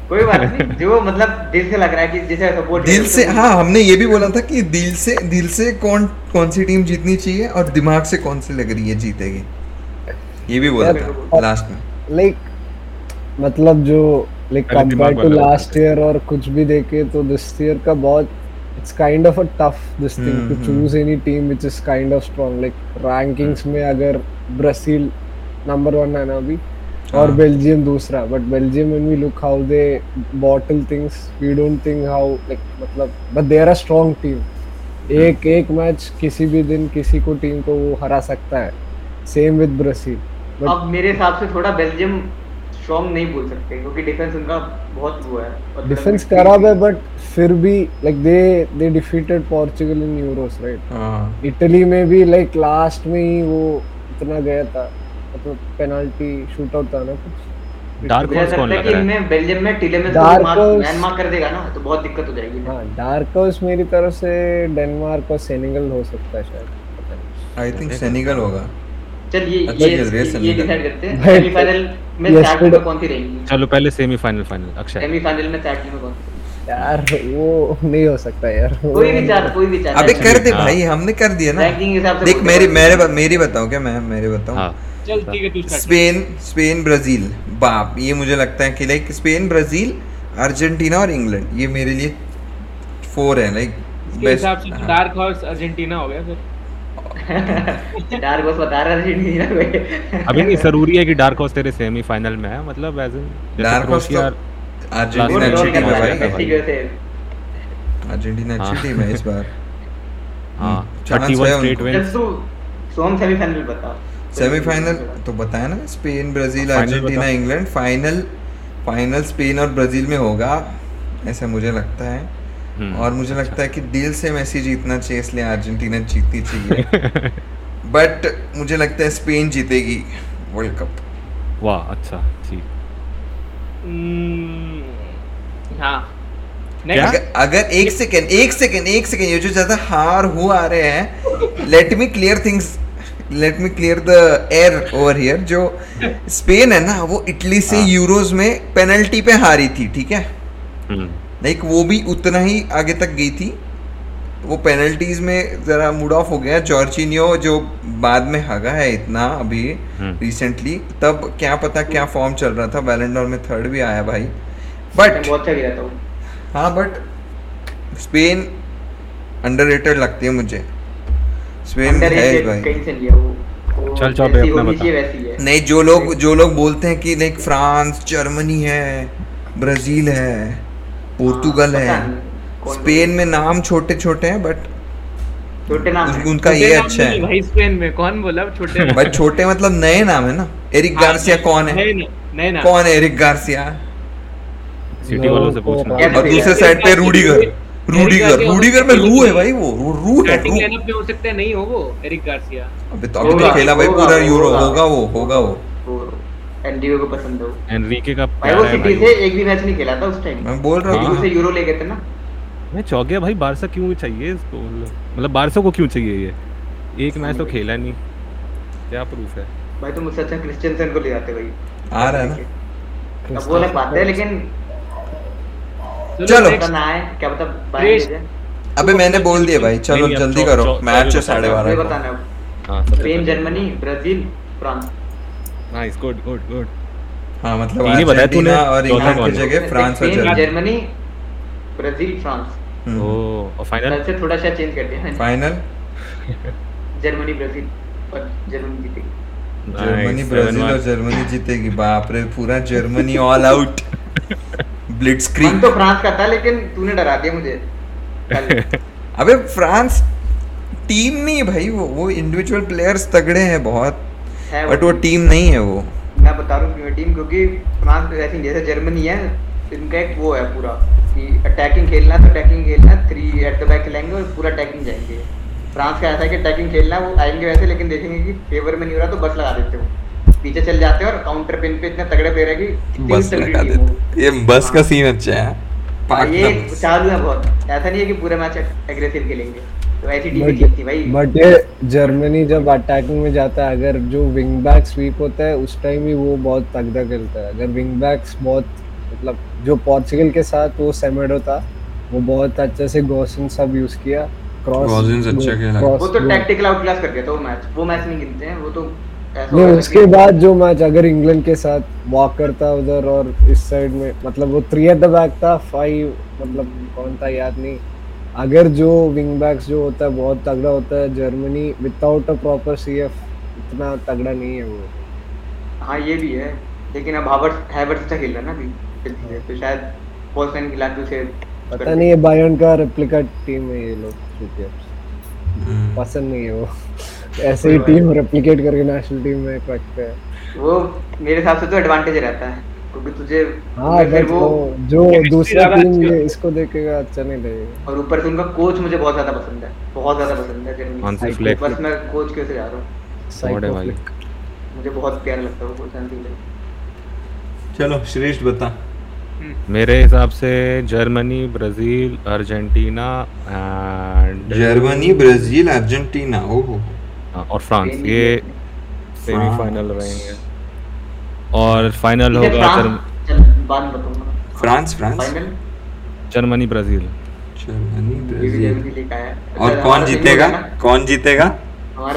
[SPEAKER 3] कोई बात नहीं जो मतलब दिल से लग रहा है कि जैसे सपोर्ट
[SPEAKER 1] दिल से हाँ हमने ये भी बोला था कि दिल से दिल से कौन कौन सी टीम जीतनी चाहिए और दिमाग से कौन सी लग रही है जीतेगी। ये भी बोला था लास्ट में।
[SPEAKER 4] लाइक मतलब जो like compare to last year और कुछ भी देखे तो दिस ईयर का बहुत it's kind of a tough this thing to
[SPEAKER 1] hmm,
[SPEAKER 4] choose any team which is kind of strong like rankings में अगर ब्राज़ील नंबर वन है ना अभी और
[SPEAKER 1] हाँ।
[SPEAKER 4] बेल्जियम दूसरा but Belgium when we look how they bottle things we don't think how like मतलब but they are a strong team एक एक मैच किसी भी दिन किसी को टीम को वो हरा सकता है। सेम विद ब्राज़ील
[SPEAKER 3] अब मेरे हिसाब से थोड़ा बेल्जियम स्ट्रॉन्ग नहीं बोल सकते क्योंकि डिफेंस उनका बहुत वो है
[SPEAKER 4] डिफेंस
[SPEAKER 3] midfield
[SPEAKER 4] खराब है बट फिर भी like they they defeated Portugal in Euros right
[SPEAKER 1] हाँ।
[SPEAKER 4] इटली में भी लाइक लास्ट में ही वो इतना गया था। मतलब पेनल्टी शूट आउट था ना कुछ।
[SPEAKER 2] डार्क हॉर्स कौन लग रहा है?
[SPEAKER 3] इनमें बेल्जियम में टीलेमेंस को
[SPEAKER 4] Dark
[SPEAKER 3] मार्क
[SPEAKER 4] Horse-
[SPEAKER 3] मैन मार्क कर देगा ना तो बहुत दिक्कत हो जाएगी
[SPEAKER 4] हाँ डार्क हाउस मेरी तरफ़ से डेनमार्क और सेनेगल हो सकता है शायद।
[SPEAKER 1] आई थिंक सेनेगल होगा।
[SPEAKER 3] चल ये
[SPEAKER 1] अच्छा
[SPEAKER 3] ये ये डिसाइड करते हैं। सेमीफाइनल में टीमें कौन सी रहेंगी?
[SPEAKER 2] चलो पहले सेमीफाइनल फाइनल अक्षय।
[SPEAKER 3] सेमीफाइनल में चार टीमें कौन सी
[SPEAKER 4] यार वो नहीं हो सकता यार।
[SPEAKER 3] कोई भी चार कोई भी चार।
[SPEAKER 1] अबे कर दे
[SPEAKER 2] हाँ।
[SPEAKER 1] भाई हमने कर दिया ना।
[SPEAKER 3] रैंकिंग हिसाब से
[SPEAKER 1] देख मेरी मेरे मेरी बताऊँ क्या मैं मेरे बताऊँ?
[SPEAKER 2] हाँ।
[SPEAKER 5] चल ठीक है तू स्टार्ट
[SPEAKER 1] स्पेन स्पेन ब्राज़ील। बाप ये मुझे लगता है कि लाइक स्पेन ब्राज़ील अर्जेंटीना और इंग्लैंड ये मेरे लिए फोर है लाइक
[SPEAKER 5] इसके हिसाब से डार्क हॉर्स अर्जेंटीना हो गया फिर।
[SPEAKER 3] डार्क बॉस बता रहा है अर्जेंटीना को
[SPEAKER 2] अभी नहीं ज़रूरी है कि डार्क हॉर्स तेरे सेमीफाइनल में है मतलब एज इन
[SPEAKER 1] डार्क हॉर्स तो अर्जेंटीना अच्छी टीम है
[SPEAKER 2] भाई,
[SPEAKER 1] अर्जेंटीना अच्छी
[SPEAKER 2] हाँ।
[SPEAKER 1] टीम है इस बार।
[SPEAKER 2] हाँ।
[SPEAKER 1] Chance
[SPEAKER 2] थर्टी वन स्ट्रेट
[SPEAKER 3] जब
[SPEAKER 2] विंस
[SPEAKER 3] तू सोम सेमीफाइनल बता
[SPEAKER 1] सेमीफाइनल तो बताया ना Spain Brazil Argentina England. Final final Spain और ब्राज़ील में होगा ऐसा मुझे लगता है।
[SPEAKER 2] हम्म,
[SPEAKER 1] और मुझे
[SPEAKER 2] अच्छा।
[SPEAKER 1] लगता है कि दिल से मेसी जीतना चाहिए इसलिए अर्जेंटीना जीतनी चाहिए। बट मुझे लगता है स्पेन जीतेगी वर्ल्ड कप।
[SPEAKER 2] वाह अच्छा।
[SPEAKER 5] हाँ।
[SPEAKER 1] अगर, अगर एक सेकेंड एक सेकेंड एक सेकेंड ये जो ज़्यादा हार हो आ रहे हैं let me clear things let me clear the air over here जो स्पेन है ना वो इटली से
[SPEAKER 2] हाँ।
[SPEAKER 1] यूरोज में पेनल्टी पे हारी थी ठीक है?
[SPEAKER 2] हम्म।
[SPEAKER 1] लाइक वो भी उतना ही आगे तक गई थी। वो पेनल्टीज में जरा मूड ऑफ़ हो गया। जॉर्जिनियो जो बाद में हगा है इतना अभी
[SPEAKER 2] हम्म।
[SPEAKER 1] रिसेंटली तब क्या पता क्या फॉर्म चल रहा था। बैलेंडोर में थर्ड भी आया भाई। बट
[SPEAKER 3] बहुत गिरा था वो
[SPEAKER 1] हाँ बट स्पेन अंडररेटेड लगती है मुझे। स्पेन है भाई।
[SPEAKER 2] चल, चल,
[SPEAKER 3] जैसी
[SPEAKER 2] अपना बता।
[SPEAKER 3] वैसी है।
[SPEAKER 1] नहीं जो लोग जो लोग बोलते हैं कि लाइक फ्रांस जर्मनी है ब्राज़ील है पोर्तुगल
[SPEAKER 3] हाँ,
[SPEAKER 1] है।
[SPEAKER 3] नहीं। कौन
[SPEAKER 1] स्पेन में नाम छोटे छोटे हैं बट
[SPEAKER 3] छोटे नाम हैं।
[SPEAKER 1] उनका ये
[SPEAKER 5] नाम
[SPEAKER 1] अच्छा है।
[SPEAKER 5] भाई स्पेन में कौन बोला? छोटे
[SPEAKER 1] भाई छोटे मतलब नए नाम है ना? एरिक
[SPEAKER 5] हाँ,
[SPEAKER 1] गार्सिया कौन है?
[SPEAKER 5] नए नाम
[SPEAKER 1] कौन है एरिक गार्सिया?
[SPEAKER 2] सिटी वालों से पूछना।
[SPEAKER 1] और दूसरे साइड पे रूडीगर। रूडीगर रूडीगर में रू है भाई वो रू रू है
[SPEAKER 5] स्टार्टिंग
[SPEAKER 1] रू।
[SPEAKER 5] लाइनअप में हो सकता है नहीं हो वो एरिक गार्सिया।
[SPEAKER 1] अबे तो अभी तो खेला भाई पूरा यूरो
[SPEAKER 3] होगा।
[SPEAKER 1] वो होगा वो।
[SPEAKER 3] एनडीओ को पसंद हो
[SPEAKER 2] एनरिके का
[SPEAKER 3] भाई वो सिटी से एक भी मैच नहीं खेला था उस टाइम
[SPEAKER 1] मैं बोल रहा
[SPEAKER 2] हाँ।
[SPEAKER 1] हूँ
[SPEAKER 3] उसे यूरो ले गए थे ना।
[SPEAKER 2] मैं चौक गया भाई बारसा क्यों चाहिए इसको? मतलब मतलब बारसा को क्यों चाहिए ये? एक मैच तो खेला नहीं। क्या प्रूफ है?
[SPEAKER 3] भाई तुम मुझसे अच्छा क्रिश्चियनसन को ले जाते भाई।
[SPEAKER 1] आ रहा है ना?
[SPEAKER 3] अब वो अलग बात है लेकिन
[SPEAKER 1] चलो।
[SPEAKER 3] पता ना आए क्या पता ले जाए
[SPEAKER 1] अबे मैंने बोल दिया भाई चलो जल्दी करो। मैच है साढ़े
[SPEAKER 2] बताना।
[SPEAKER 1] बारह
[SPEAKER 3] बताना अब।
[SPEAKER 2] हाँ
[SPEAKER 3] Spain Germany Brazil France
[SPEAKER 2] nice good good good
[SPEAKER 1] हाँ मतलब
[SPEAKER 2] तीन ही बताया तूने,
[SPEAKER 1] और इंग्लैंड की जगह फ्रांस और जर्मनी
[SPEAKER 3] जर्मनी ब्राज़ील फ्रांस।
[SPEAKER 1] हम्म।
[SPEAKER 2] ओ और फाइनल
[SPEAKER 3] कल से थोड़ा सा चेंज कर दिया
[SPEAKER 1] फाइनल
[SPEAKER 3] जर्मनी ब्राज़ील और जर्मनी जीतेगी।
[SPEAKER 1] जर्मनी ब्राज़ील और जर्मनी जीतेगी। बाप रे पूरा जर्मनी ऑल आउट ब्लिट्स
[SPEAKER 3] मन तो फ्रांस का था लेकिन तूने डरा दिया मुझे।
[SPEAKER 1] अबे फ्रांस टीम नहीं है भाई वो वो इंडिविजुअल प्लेयर्स तगड़े हैं बहुत।
[SPEAKER 3] है
[SPEAKER 1] बट वो। टीम नहीं है वो।
[SPEAKER 3] मैं बता रहा हूँ टीम क्योंकि फ्रांस जैसे जर्मनी है इनका एक वो है पूरा। कि अटैकिंग खेलना है तो अटैकिंग खेलना है थ्री एट द बैक खेलेंगे और पूरा अटैकिंग जाएँगे। फ्रांस का ऐसा है कि अटैकिंग खेलना है, वो आएँगे वैसे लेकिन देखेंगे कि फेवर में नहीं हो रहा तो बस लगा देते हो पीछे चल जाते हैं और काउंटर पिन पे इतने तगड़े प्लेयर है कि
[SPEAKER 1] बस लगा देते ये बस का सीन अच्छा है।
[SPEAKER 3] हाँ, ये। चालू है बहुत। ऐसा नहीं है कि पूरे मैच एग्रेसिव खेलेंगे। तो ऐसी टीम जीतती भाई।
[SPEAKER 4] बट ये जर्मनी जब अटैकिंग में जाता है अगर जो विंग बैक स्वीप होता है उस टाइम ही वो बहुत तगड़ा खेलता है। अगर विंग बैक्स बहुत मतलब जो पोर्चुगल के साथ वो सेमेडो था वो बहुत अच्छे से गोसिन सब यूज़ किया क्रॉस
[SPEAKER 1] Gosens अच्छा खेला।
[SPEAKER 3] वो तो टैक्टिकल आउटक्लास कर दिया था वो मैच वो मैच नहीं गिनते हैं वो तो
[SPEAKER 4] नहीं उसके बाद जो मैच अगर इंग्लैंड के साथ वॉकर था उधर और इस साइड में मतलब वो थ्री एट द बैक था फाइव मतलब कौन था याद नहीं। अगर जो विंग बैक्स जो होता है बहुत तगड़ा होता है Germany without a proper CF इतना तगड़ा नहीं है वो।
[SPEAKER 3] हाँ ये भी है लेकिन अब हावर्स हैवर्स अच्छा खेल रहा है ना अभी। चलती है तो शायद खिला के उसे
[SPEAKER 4] पता नहीं है बायर्न का रेप्लिका टीम है ये लोग
[SPEAKER 1] हम्म।
[SPEAKER 4] पसंद नहीं है वो। ऐसे ही टीम रेप्लिकेट करके नेशनल टीम में रखते हैं।
[SPEAKER 3] वो मेरे हिसाब से तो एडवांटेज रहता है क्योंकि तुझे
[SPEAKER 4] हाँ
[SPEAKER 3] फिर वो
[SPEAKER 4] जो दूसरा टीम ये इसको देखेगा अच्छा नहीं लगेगा।
[SPEAKER 3] और ऊपर से उनका कोच मुझे बहुत ज़्यादा पसंद है बहुत ज़्यादा पसंद है जर्मनी बस मैं कोच के से जा रहा हूँ। मुझे बहुत प्यारा लगता है वो कोच
[SPEAKER 1] चलो श्रेष्ठ बता।
[SPEAKER 2] मेरे हिसाब से Germany Brazil Argentina and
[SPEAKER 1] Germany Brazil Argentina ओहो
[SPEAKER 2] हाँ, और फ्रांस ये सेमीफाइनल रहेंगे। और फाइनल
[SPEAKER 3] है,
[SPEAKER 2] होगा
[SPEAKER 3] फ्रांस-
[SPEAKER 2] जर्म-
[SPEAKER 3] चल बाद में बताऊँगा।
[SPEAKER 1] France France?
[SPEAKER 3] Final
[SPEAKER 2] Germany Brazil.
[SPEAKER 1] Germany Brazil.
[SPEAKER 3] Germany
[SPEAKER 1] और
[SPEAKER 3] अच्छा,
[SPEAKER 1] कौन जीतेगा? कौन जीतेगा?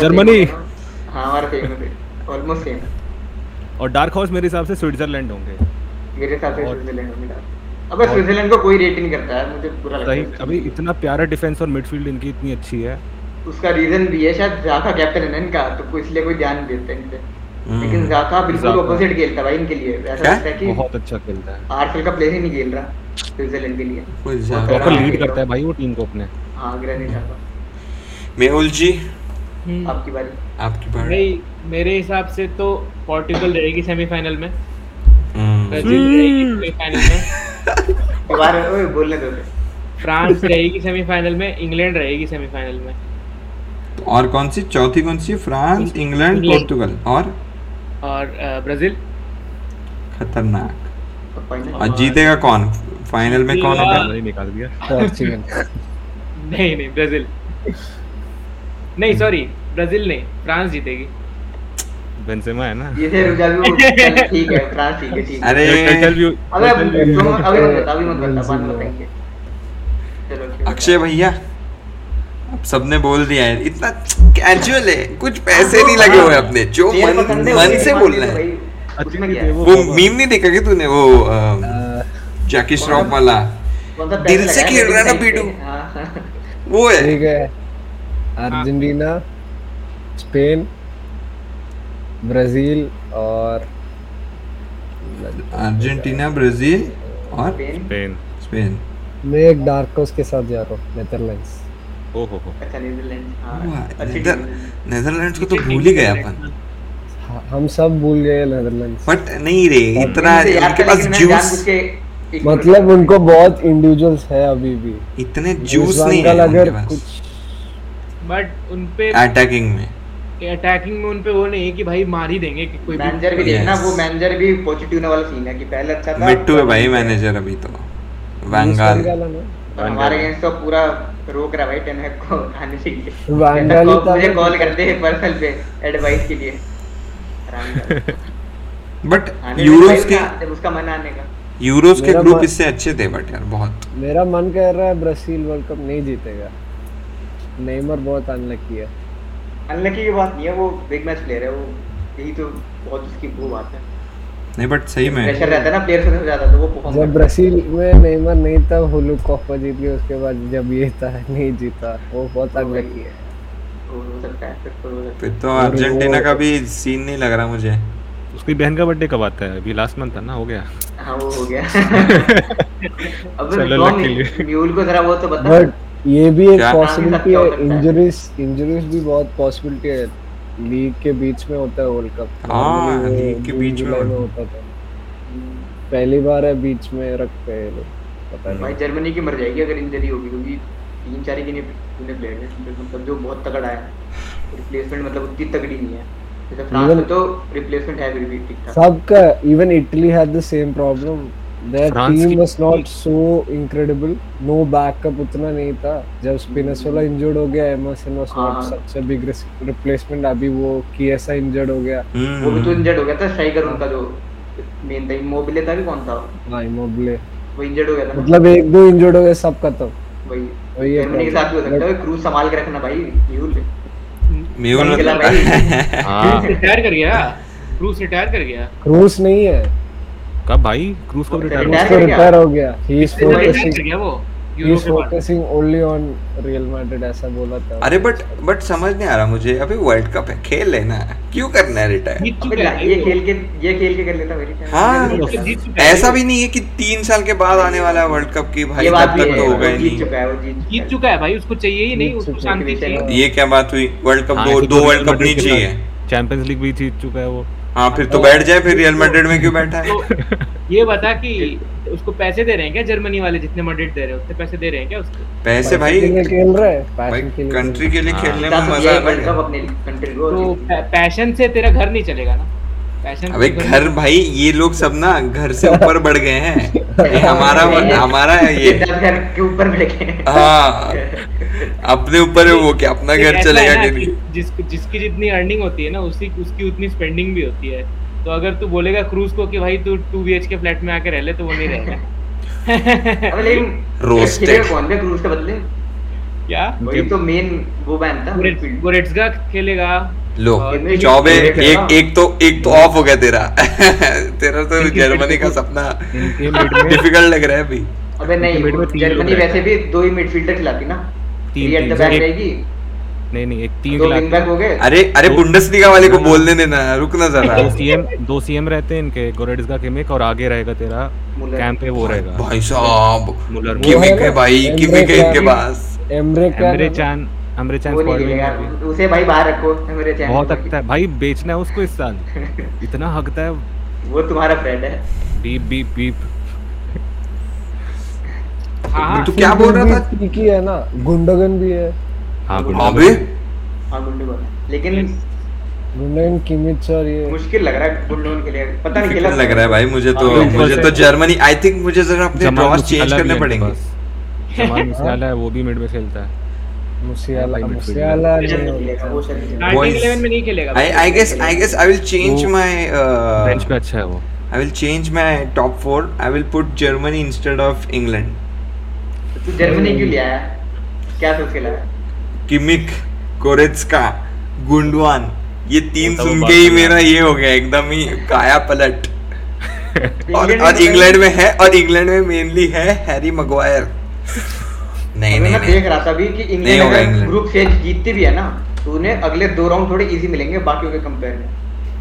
[SPEAKER 2] जर्मनी।
[SPEAKER 3] same हो। हमारा है। ऑलमोस्ट सेम
[SPEAKER 2] और डार्क हॉर्स मेरे हिसाब से स्विट्जरलैंड होंगे।
[SPEAKER 3] मेरे हिसाब से
[SPEAKER 2] और-
[SPEAKER 3] स्विट्जरलैंड में मिला अबे स्विट्जरलैंड को कोई रेट नहीं करता है मुझे बुरा लगता है।
[SPEAKER 2] अभी इतना प्यारा डिफेंस और मिडफील्ड इनकी इतनी अच्छी है।
[SPEAKER 3] उसका रीजन भी है शायद जाका कैप्टन है ना इनका तो कोई इसलिए कोई ध्यान देता
[SPEAKER 1] हम्म।
[SPEAKER 3] लेकिन जाका बिल्कुल ऑपोजिट खेलता है भाई इनके लिए। ऐसा लगता है कि
[SPEAKER 2] बहुत अच्छा खेलता है।
[SPEAKER 3] आरसीएल का प्लेयर ही नहीं खेल रहा स्विट्जरलैंड के लिए।
[SPEAKER 2] प्रॉपर लीड करता है भाई वो टीम को अपने।
[SPEAKER 3] हाँ ग्रेनिट जाका
[SPEAKER 1] मेहुल जी?
[SPEAKER 3] आपकी बारी।
[SPEAKER 1] आपकी बारी।
[SPEAKER 5] मेरे हिसाब से तो पोर्टुगल रहेगी सेमीफाइनल में।
[SPEAKER 3] दोबारा बोलने दो।
[SPEAKER 5] फ्रांस रहेगी सेमीफाइनल में इंग्लैंड रहेगी सेमीफाइनल में।
[SPEAKER 1] और कौन सी चौथी कौन सी फ्रांस इंग्लैंड। पोर्तुगल और?
[SPEAKER 5] और ब्राज़ील।
[SPEAKER 1] खतरनाक।
[SPEAKER 3] और
[SPEAKER 1] जीतेगा कौन? फाइनल में कौन होगा?
[SPEAKER 2] नहीं निकाल दिया।
[SPEAKER 5] नहीं नहीं ब्राज़ील। नहीं सॉरी ब्राज़ील नहीं फ्रांस जीतेगी।
[SPEAKER 2] बेंजेमा है ना?
[SPEAKER 3] ये थे रुजा भी ठीक है फ्रांस ठीक है ठीक है।
[SPEAKER 1] अरे
[SPEAKER 2] व्यू
[SPEAKER 3] अबे
[SPEAKER 2] टर्टल
[SPEAKER 3] अभी मत बता अभी मत बता बाद में बताएँगे। चलो
[SPEAKER 1] अक्षय भैया अब सबने बोल दिया है इतना कैजुअल है कुछ पैसे नहीं लगे हुए अपने जो मन मन से बोलना है।
[SPEAKER 2] भी
[SPEAKER 3] है?
[SPEAKER 2] वो।
[SPEAKER 1] मीम नहीं देखा क्या तूने वो जैकी श्रॉफ वाला? दिल से खेल रहा है ना पीटू।
[SPEAKER 3] हाँ, हाँ।
[SPEAKER 1] वो है।
[SPEAKER 4] ठीक है। अर्जेंटीना स्पेन ब्राज़ील और
[SPEAKER 1] अर्जेंटीना ब्राज़ील और
[SPEAKER 3] स्पेन।
[SPEAKER 2] स्पेन।
[SPEAKER 4] मैं एक डार्क हाउस के साथ जा रहा हूँ नेदरलैंड्स।
[SPEAKER 2] ओ हो हो।
[SPEAKER 3] अच्छा नीदरलैंड हाँ। अच्छी।
[SPEAKER 1] नेदरलैंड्स को तो भूल ही गए अपन।
[SPEAKER 4] हाँ, हम सब भूल गए नेदरलैंड्स।
[SPEAKER 1] बट नहीं रे इतना
[SPEAKER 3] था,
[SPEAKER 1] पास जूस
[SPEAKER 3] के
[SPEAKER 4] मतलब उनको बहुत इंडिविजुअल्स है अभी भी।
[SPEAKER 1] इतने जूस नहीं है
[SPEAKER 4] अगर
[SPEAKER 1] उनके पास।
[SPEAKER 5] तो बट उन पे
[SPEAKER 1] अटैकिंग में।
[SPEAKER 5] अटैकिंग में उन पे वो नहीं है कि भाई मार ही देंगे कि कोई
[SPEAKER 3] मैनेजर भी देखना वो मैनेजर भी पॉजिटिव वाला सीन है कि पहले अच्छा था
[SPEAKER 1] मिट्टू है भाई मैनेजर अभी तो। वैंगाल
[SPEAKER 3] हमारे अगेंस्ट तो पूरा रोक रहा भाई टेनहैक को आने से
[SPEAKER 4] वैंगाल
[SPEAKER 3] मुझे कॉल करते हैं पर्सनल पे एडवाइस के लिए।
[SPEAKER 1] बट यूरोस के
[SPEAKER 3] उसका मन आने का।
[SPEAKER 1] यूरोस के ग्रुप इससे अच्छे थे बट यार बहुत।
[SPEAKER 4] मेरा मन कह रहा है ब्राज़ील वर्ल्ड कप नहीं जीतेगा। नेइमर बहुत अनलकी है।
[SPEAKER 3] अनलकी की बात नहीं है वो बिग मैच प्लेयर है वो यही तो बहुत उसकी वो बात है।
[SPEAKER 1] नहीं बट सही में।
[SPEAKER 3] प्रेशर रहता है ना प्लेयर से ज़्यादा तो वो परफॉर्म
[SPEAKER 4] जब ब्राज़ील में नेइमर नहीं था हुलू कोपा जीत लिया उसके बाद जब ये था नहीं जीता वो बहुत अनलकी है।
[SPEAKER 3] सकता है फिर तो हो
[SPEAKER 1] फिर तो अर्जेंटीना का भी सीन नहीं लग रहा मुझे।
[SPEAKER 2] उसकी बहन का बर्थडे कब आता है? अभी लास्ट मंथ था ना हो गया।
[SPEAKER 3] है वो हो गया। अब म्यूल को जरा वो तो बता।
[SPEAKER 4] बट ये भी एक पॉसिबिलिटी
[SPEAKER 3] है
[SPEAKER 4] इंजरीज इंजरीज भी बहुत पॉसिबिलिटी है। लीग के बीच में होता है वर्ल्ड कप
[SPEAKER 1] हाँ, लीग के बीच में होता
[SPEAKER 4] था। पहली बार है बीच में रखते हैं ये लोग पता
[SPEAKER 3] भाई जर्मनी की मर जाएगी अगर इंजरी होगी क्योंकि तीन चार ही गिने प्लेयर हैं मतलब जो बहुत तगड़ा है रिप्लेसमेंट मतलब उतनी तगड़ी नहीं है। जैसे फ्रांस में तो रिप्लेसमेंट है फिर भी ठीक ठाक
[SPEAKER 4] सबका even Italy had the same problem
[SPEAKER 2] France
[SPEAKER 4] team
[SPEAKER 2] की-
[SPEAKER 4] was not so incredible no backup उतना नहीं था. जब स्पिनसोला इंजर्ड हो गया वाज
[SPEAKER 3] हाँ,
[SPEAKER 4] नॉट
[SPEAKER 3] हाँ।
[SPEAKER 4] सच अ बिग रिप्लेसमेंट अभी वो किएसा इंजर्ड हो गया.
[SPEAKER 1] हम्म,
[SPEAKER 3] वो भी तो इंजर्ड हो गया था स्ट्राइकर उनका जो मेन था इमोबिले था कि कौन था?
[SPEAKER 4] हाँ इमोबिले
[SPEAKER 3] वो इंजर्ड हो गया था
[SPEAKER 4] मतलब एक दो इंजर्ड हो गए सब खत्म.
[SPEAKER 3] वही।
[SPEAKER 4] वही है
[SPEAKER 3] के साथ भी हो सकता. है क्रूज संभाल के रखना भाई म्यूल
[SPEAKER 1] म्यूल
[SPEAKER 3] खेला
[SPEAKER 1] मतलब
[SPEAKER 3] भाई।
[SPEAKER 2] हाँ।
[SPEAKER 5] रिटायर कर गया। क्रूज रिटायर कर गया।
[SPEAKER 4] क्रूस नहीं है।
[SPEAKER 2] कब भाई? क्रूज कब रिटायर
[SPEAKER 4] हो गया। ही इज़ फोकसिंग
[SPEAKER 5] वो?
[SPEAKER 4] He is focusing only on Real Madrid ऐसा बोला था।
[SPEAKER 1] अरे बट बट समझ नहीं आ रहा मुझे। अभी वर्ल्ड कप है खेल लेना क्यों करना है रिटायर
[SPEAKER 5] है
[SPEAKER 3] ये खेल के ये खेल के कर लेता मेरी क्या
[SPEAKER 1] हाँ।
[SPEAKER 5] है
[SPEAKER 1] ऐसा भी नहीं है कि तीन साल के बाद आने वाला है वर्ल्ड कप की भाई
[SPEAKER 3] ये बात
[SPEAKER 1] तब तक तो होगा ही नहीं।
[SPEAKER 3] है वो जीत
[SPEAKER 5] चुका है। भाई उसको चाहिए ही नहीं उसको शांति चाहिए।
[SPEAKER 1] ये क्या बात हुई? वर्ल्ड कप
[SPEAKER 2] हाँ,
[SPEAKER 1] दो वर्ल्ड कप नहीं चाहिए।
[SPEAKER 2] चैंपियंस लीग भी जीत चुका है वो।
[SPEAKER 1] हाँ फिर तो बैठ जाए फिर रियल मैड्रिड में क्यों बैठा है?
[SPEAKER 5] तो ये बता कि उसको पैसे दे रहे हैं क्या जर्मनी वाले जितने मैड्रिड दे रहे हैं उतने पैसे दे रहे हैं क्या उसको?
[SPEAKER 1] पैसे भाई
[SPEAKER 4] खेल रहे है
[SPEAKER 1] कंट्री के लिए
[SPEAKER 2] हाँ।
[SPEAKER 1] खेलने में
[SPEAKER 3] तो
[SPEAKER 1] मज़ा है
[SPEAKER 5] तो पैशन से तेरा घर नहीं चलेगा ना? पैशन
[SPEAKER 1] अबे घर भाई ये लोग सब ना घर से ऊपर बढ़ गए हैं। ये हमारा हमारा है ये
[SPEAKER 3] घर के ऊपर हाँ।
[SPEAKER 1] अपने ऊपर है वो कि अपना घर चलेगा कि नहीं?
[SPEAKER 5] जिस जिसकी जितनी अर्निंग होती है ना उसी उसकी उतनी स्पेंडिंग भी होती है। तो अगर तू बोलेगा क्रूज को कि भाई तू टू बी के फ्लैट में आके रह ले तो वो नहीं रहेगा।
[SPEAKER 3] अबे लेकिन
[SPEAKER 1] Roasted.
[SPEAKER 3] खेलेगा कौन क्रूज के बदले।
[SPEAKER 5] क्या?
[SPEAKER 3] वही तो मेन वो बैन था
[SPEAKER 5] गोरेट्स- गोरेट्सका खेलेगा।
[SPEAKER 1] लो चौबे एक एक तो एक तो ऑफ़ हो गया तेरा। तेरा तो जर्मनी का सपना। डिफ़िकल्ट लग रहा है अभी।
[SPEAKER 3] अबे नहीं
[SPEAKER 2] मिड में तीन
[SPEAKER 3] जर्मनी वैसे भी दो ही मिडफील्डर खिलाती ना।
[SPEAKER 2] तीन-
[SPEAKER 3] थ्री एट द बैक रहेगी।
[SPEAKER 2] नहीं नहीं एक तीन खिलाते
[SPEAKER 3] हो। गए।
[SPEAKER 1] अरे अरे बुंडसलीगा वाले को बोलने देना रुक ना जरा।
[SPEAKER 2] दो सीएम दो सीएम रहते हैं इनके गोरेट्सका किमिक और आगे रहेगा तेरा। कैंप पे वो रहेगा।
[SPEAKER 1] भाई साहब
[SPEAKER 2] मुलर
[SPEAKER 1] किमिक
[SPEAKER 4] है
[SPEAKER 1] है भाई किमिक है इनके पास।
[SPEAKER 4] एमरे क्या
[SPEAKER 2] एमरे चान एमरे चान है।
[SPEAKER 3] उसे भाई बाहर रखो मेरे चैनल
[SPEAKER 2] बहुत हकता है। भाई बेचना है उसको इस साल। इतना हकता है।
[SPEAKER 3] वो तुम्हारा फ्रेंड है।
[SPEAKER 2] बीप बीप बीप
[SPEAKER 5] हाँ हाँ।
[SPEAKER 1] तू क्या बोल रहा था?
[SPEAKER 4] भी है ना। गुंडोगन भी है।
[SPEAKER 2] हाँ गुड
[SPEAKER 1] अबे
[SPEAKER 3] हाँ। गुंडोगन लेकिन
[SPEAKER 4] गुंडोगन किमिच और ये
[SPEAKER 3] मुश्किल लग रहा है गुंडोगन के लिए। पता नहीं खेला
[SPEAKER 1] लग रहा है भाई मुझे तो
[SPEAKER 3] हाँ,
[SPEAKER 1] मुझे तो जर्मनी आई थिंक मुझे जरा अपने ड्रॉस चेंज करने पड़ेंगे।
[SPEAKER 2] जमाल मुसियाला है वो भी मिड में खेलता है।
[SPEAKER 4] मुसियाला
[SPEAKER 2] भाई,
[SPEAKER 4] मुसियाला
[SPEAKER 3] नहीं
[SPEAKER 4] नहीं
[SPEAKER 3] वो शायद नहीं
[SPEAKER 5] स्टार्टिंग
[SPEAKER 1] Boys.
[SPEAKER 5] 11 में नहीं खेलेगा।
[SPEAKER 1] I I guess I guess I will change my
[SPEAKER 2] bench पे अच्छा है वो।
[SPEAKER 1] I will change my top 4 I will put Germany instead of England
[SPEAKER 3] तू जर्मनी क्यों लिया है? क्या सोच के लाया
[SPEAKER 1] किमिक कोरेत्स्का गुंडवान ये तीन
[SPEAKER 2] तो
[SPEAKER 1] सुन के ही मेरा ये हो गया एकदम ही काया पलट। और
[SPEAKER 3] इंग्लैंड
[SPEAKER 1] और
[SPEAKER 3] में-
[SPEAKER 1] इंग्लैंड में है और इंग्लैंड में मेनली है हैरी मगवायर नहीं नहीं
[SPEAKER 3] मैं देख रहा था अभी कि इंग्लैंड अगर ग्रुप स्टेज जीतती भी है ना तो उन्हें अगले दो राउंड थोड़े इजी मिलेंगे बाकियों के कंपेयर में।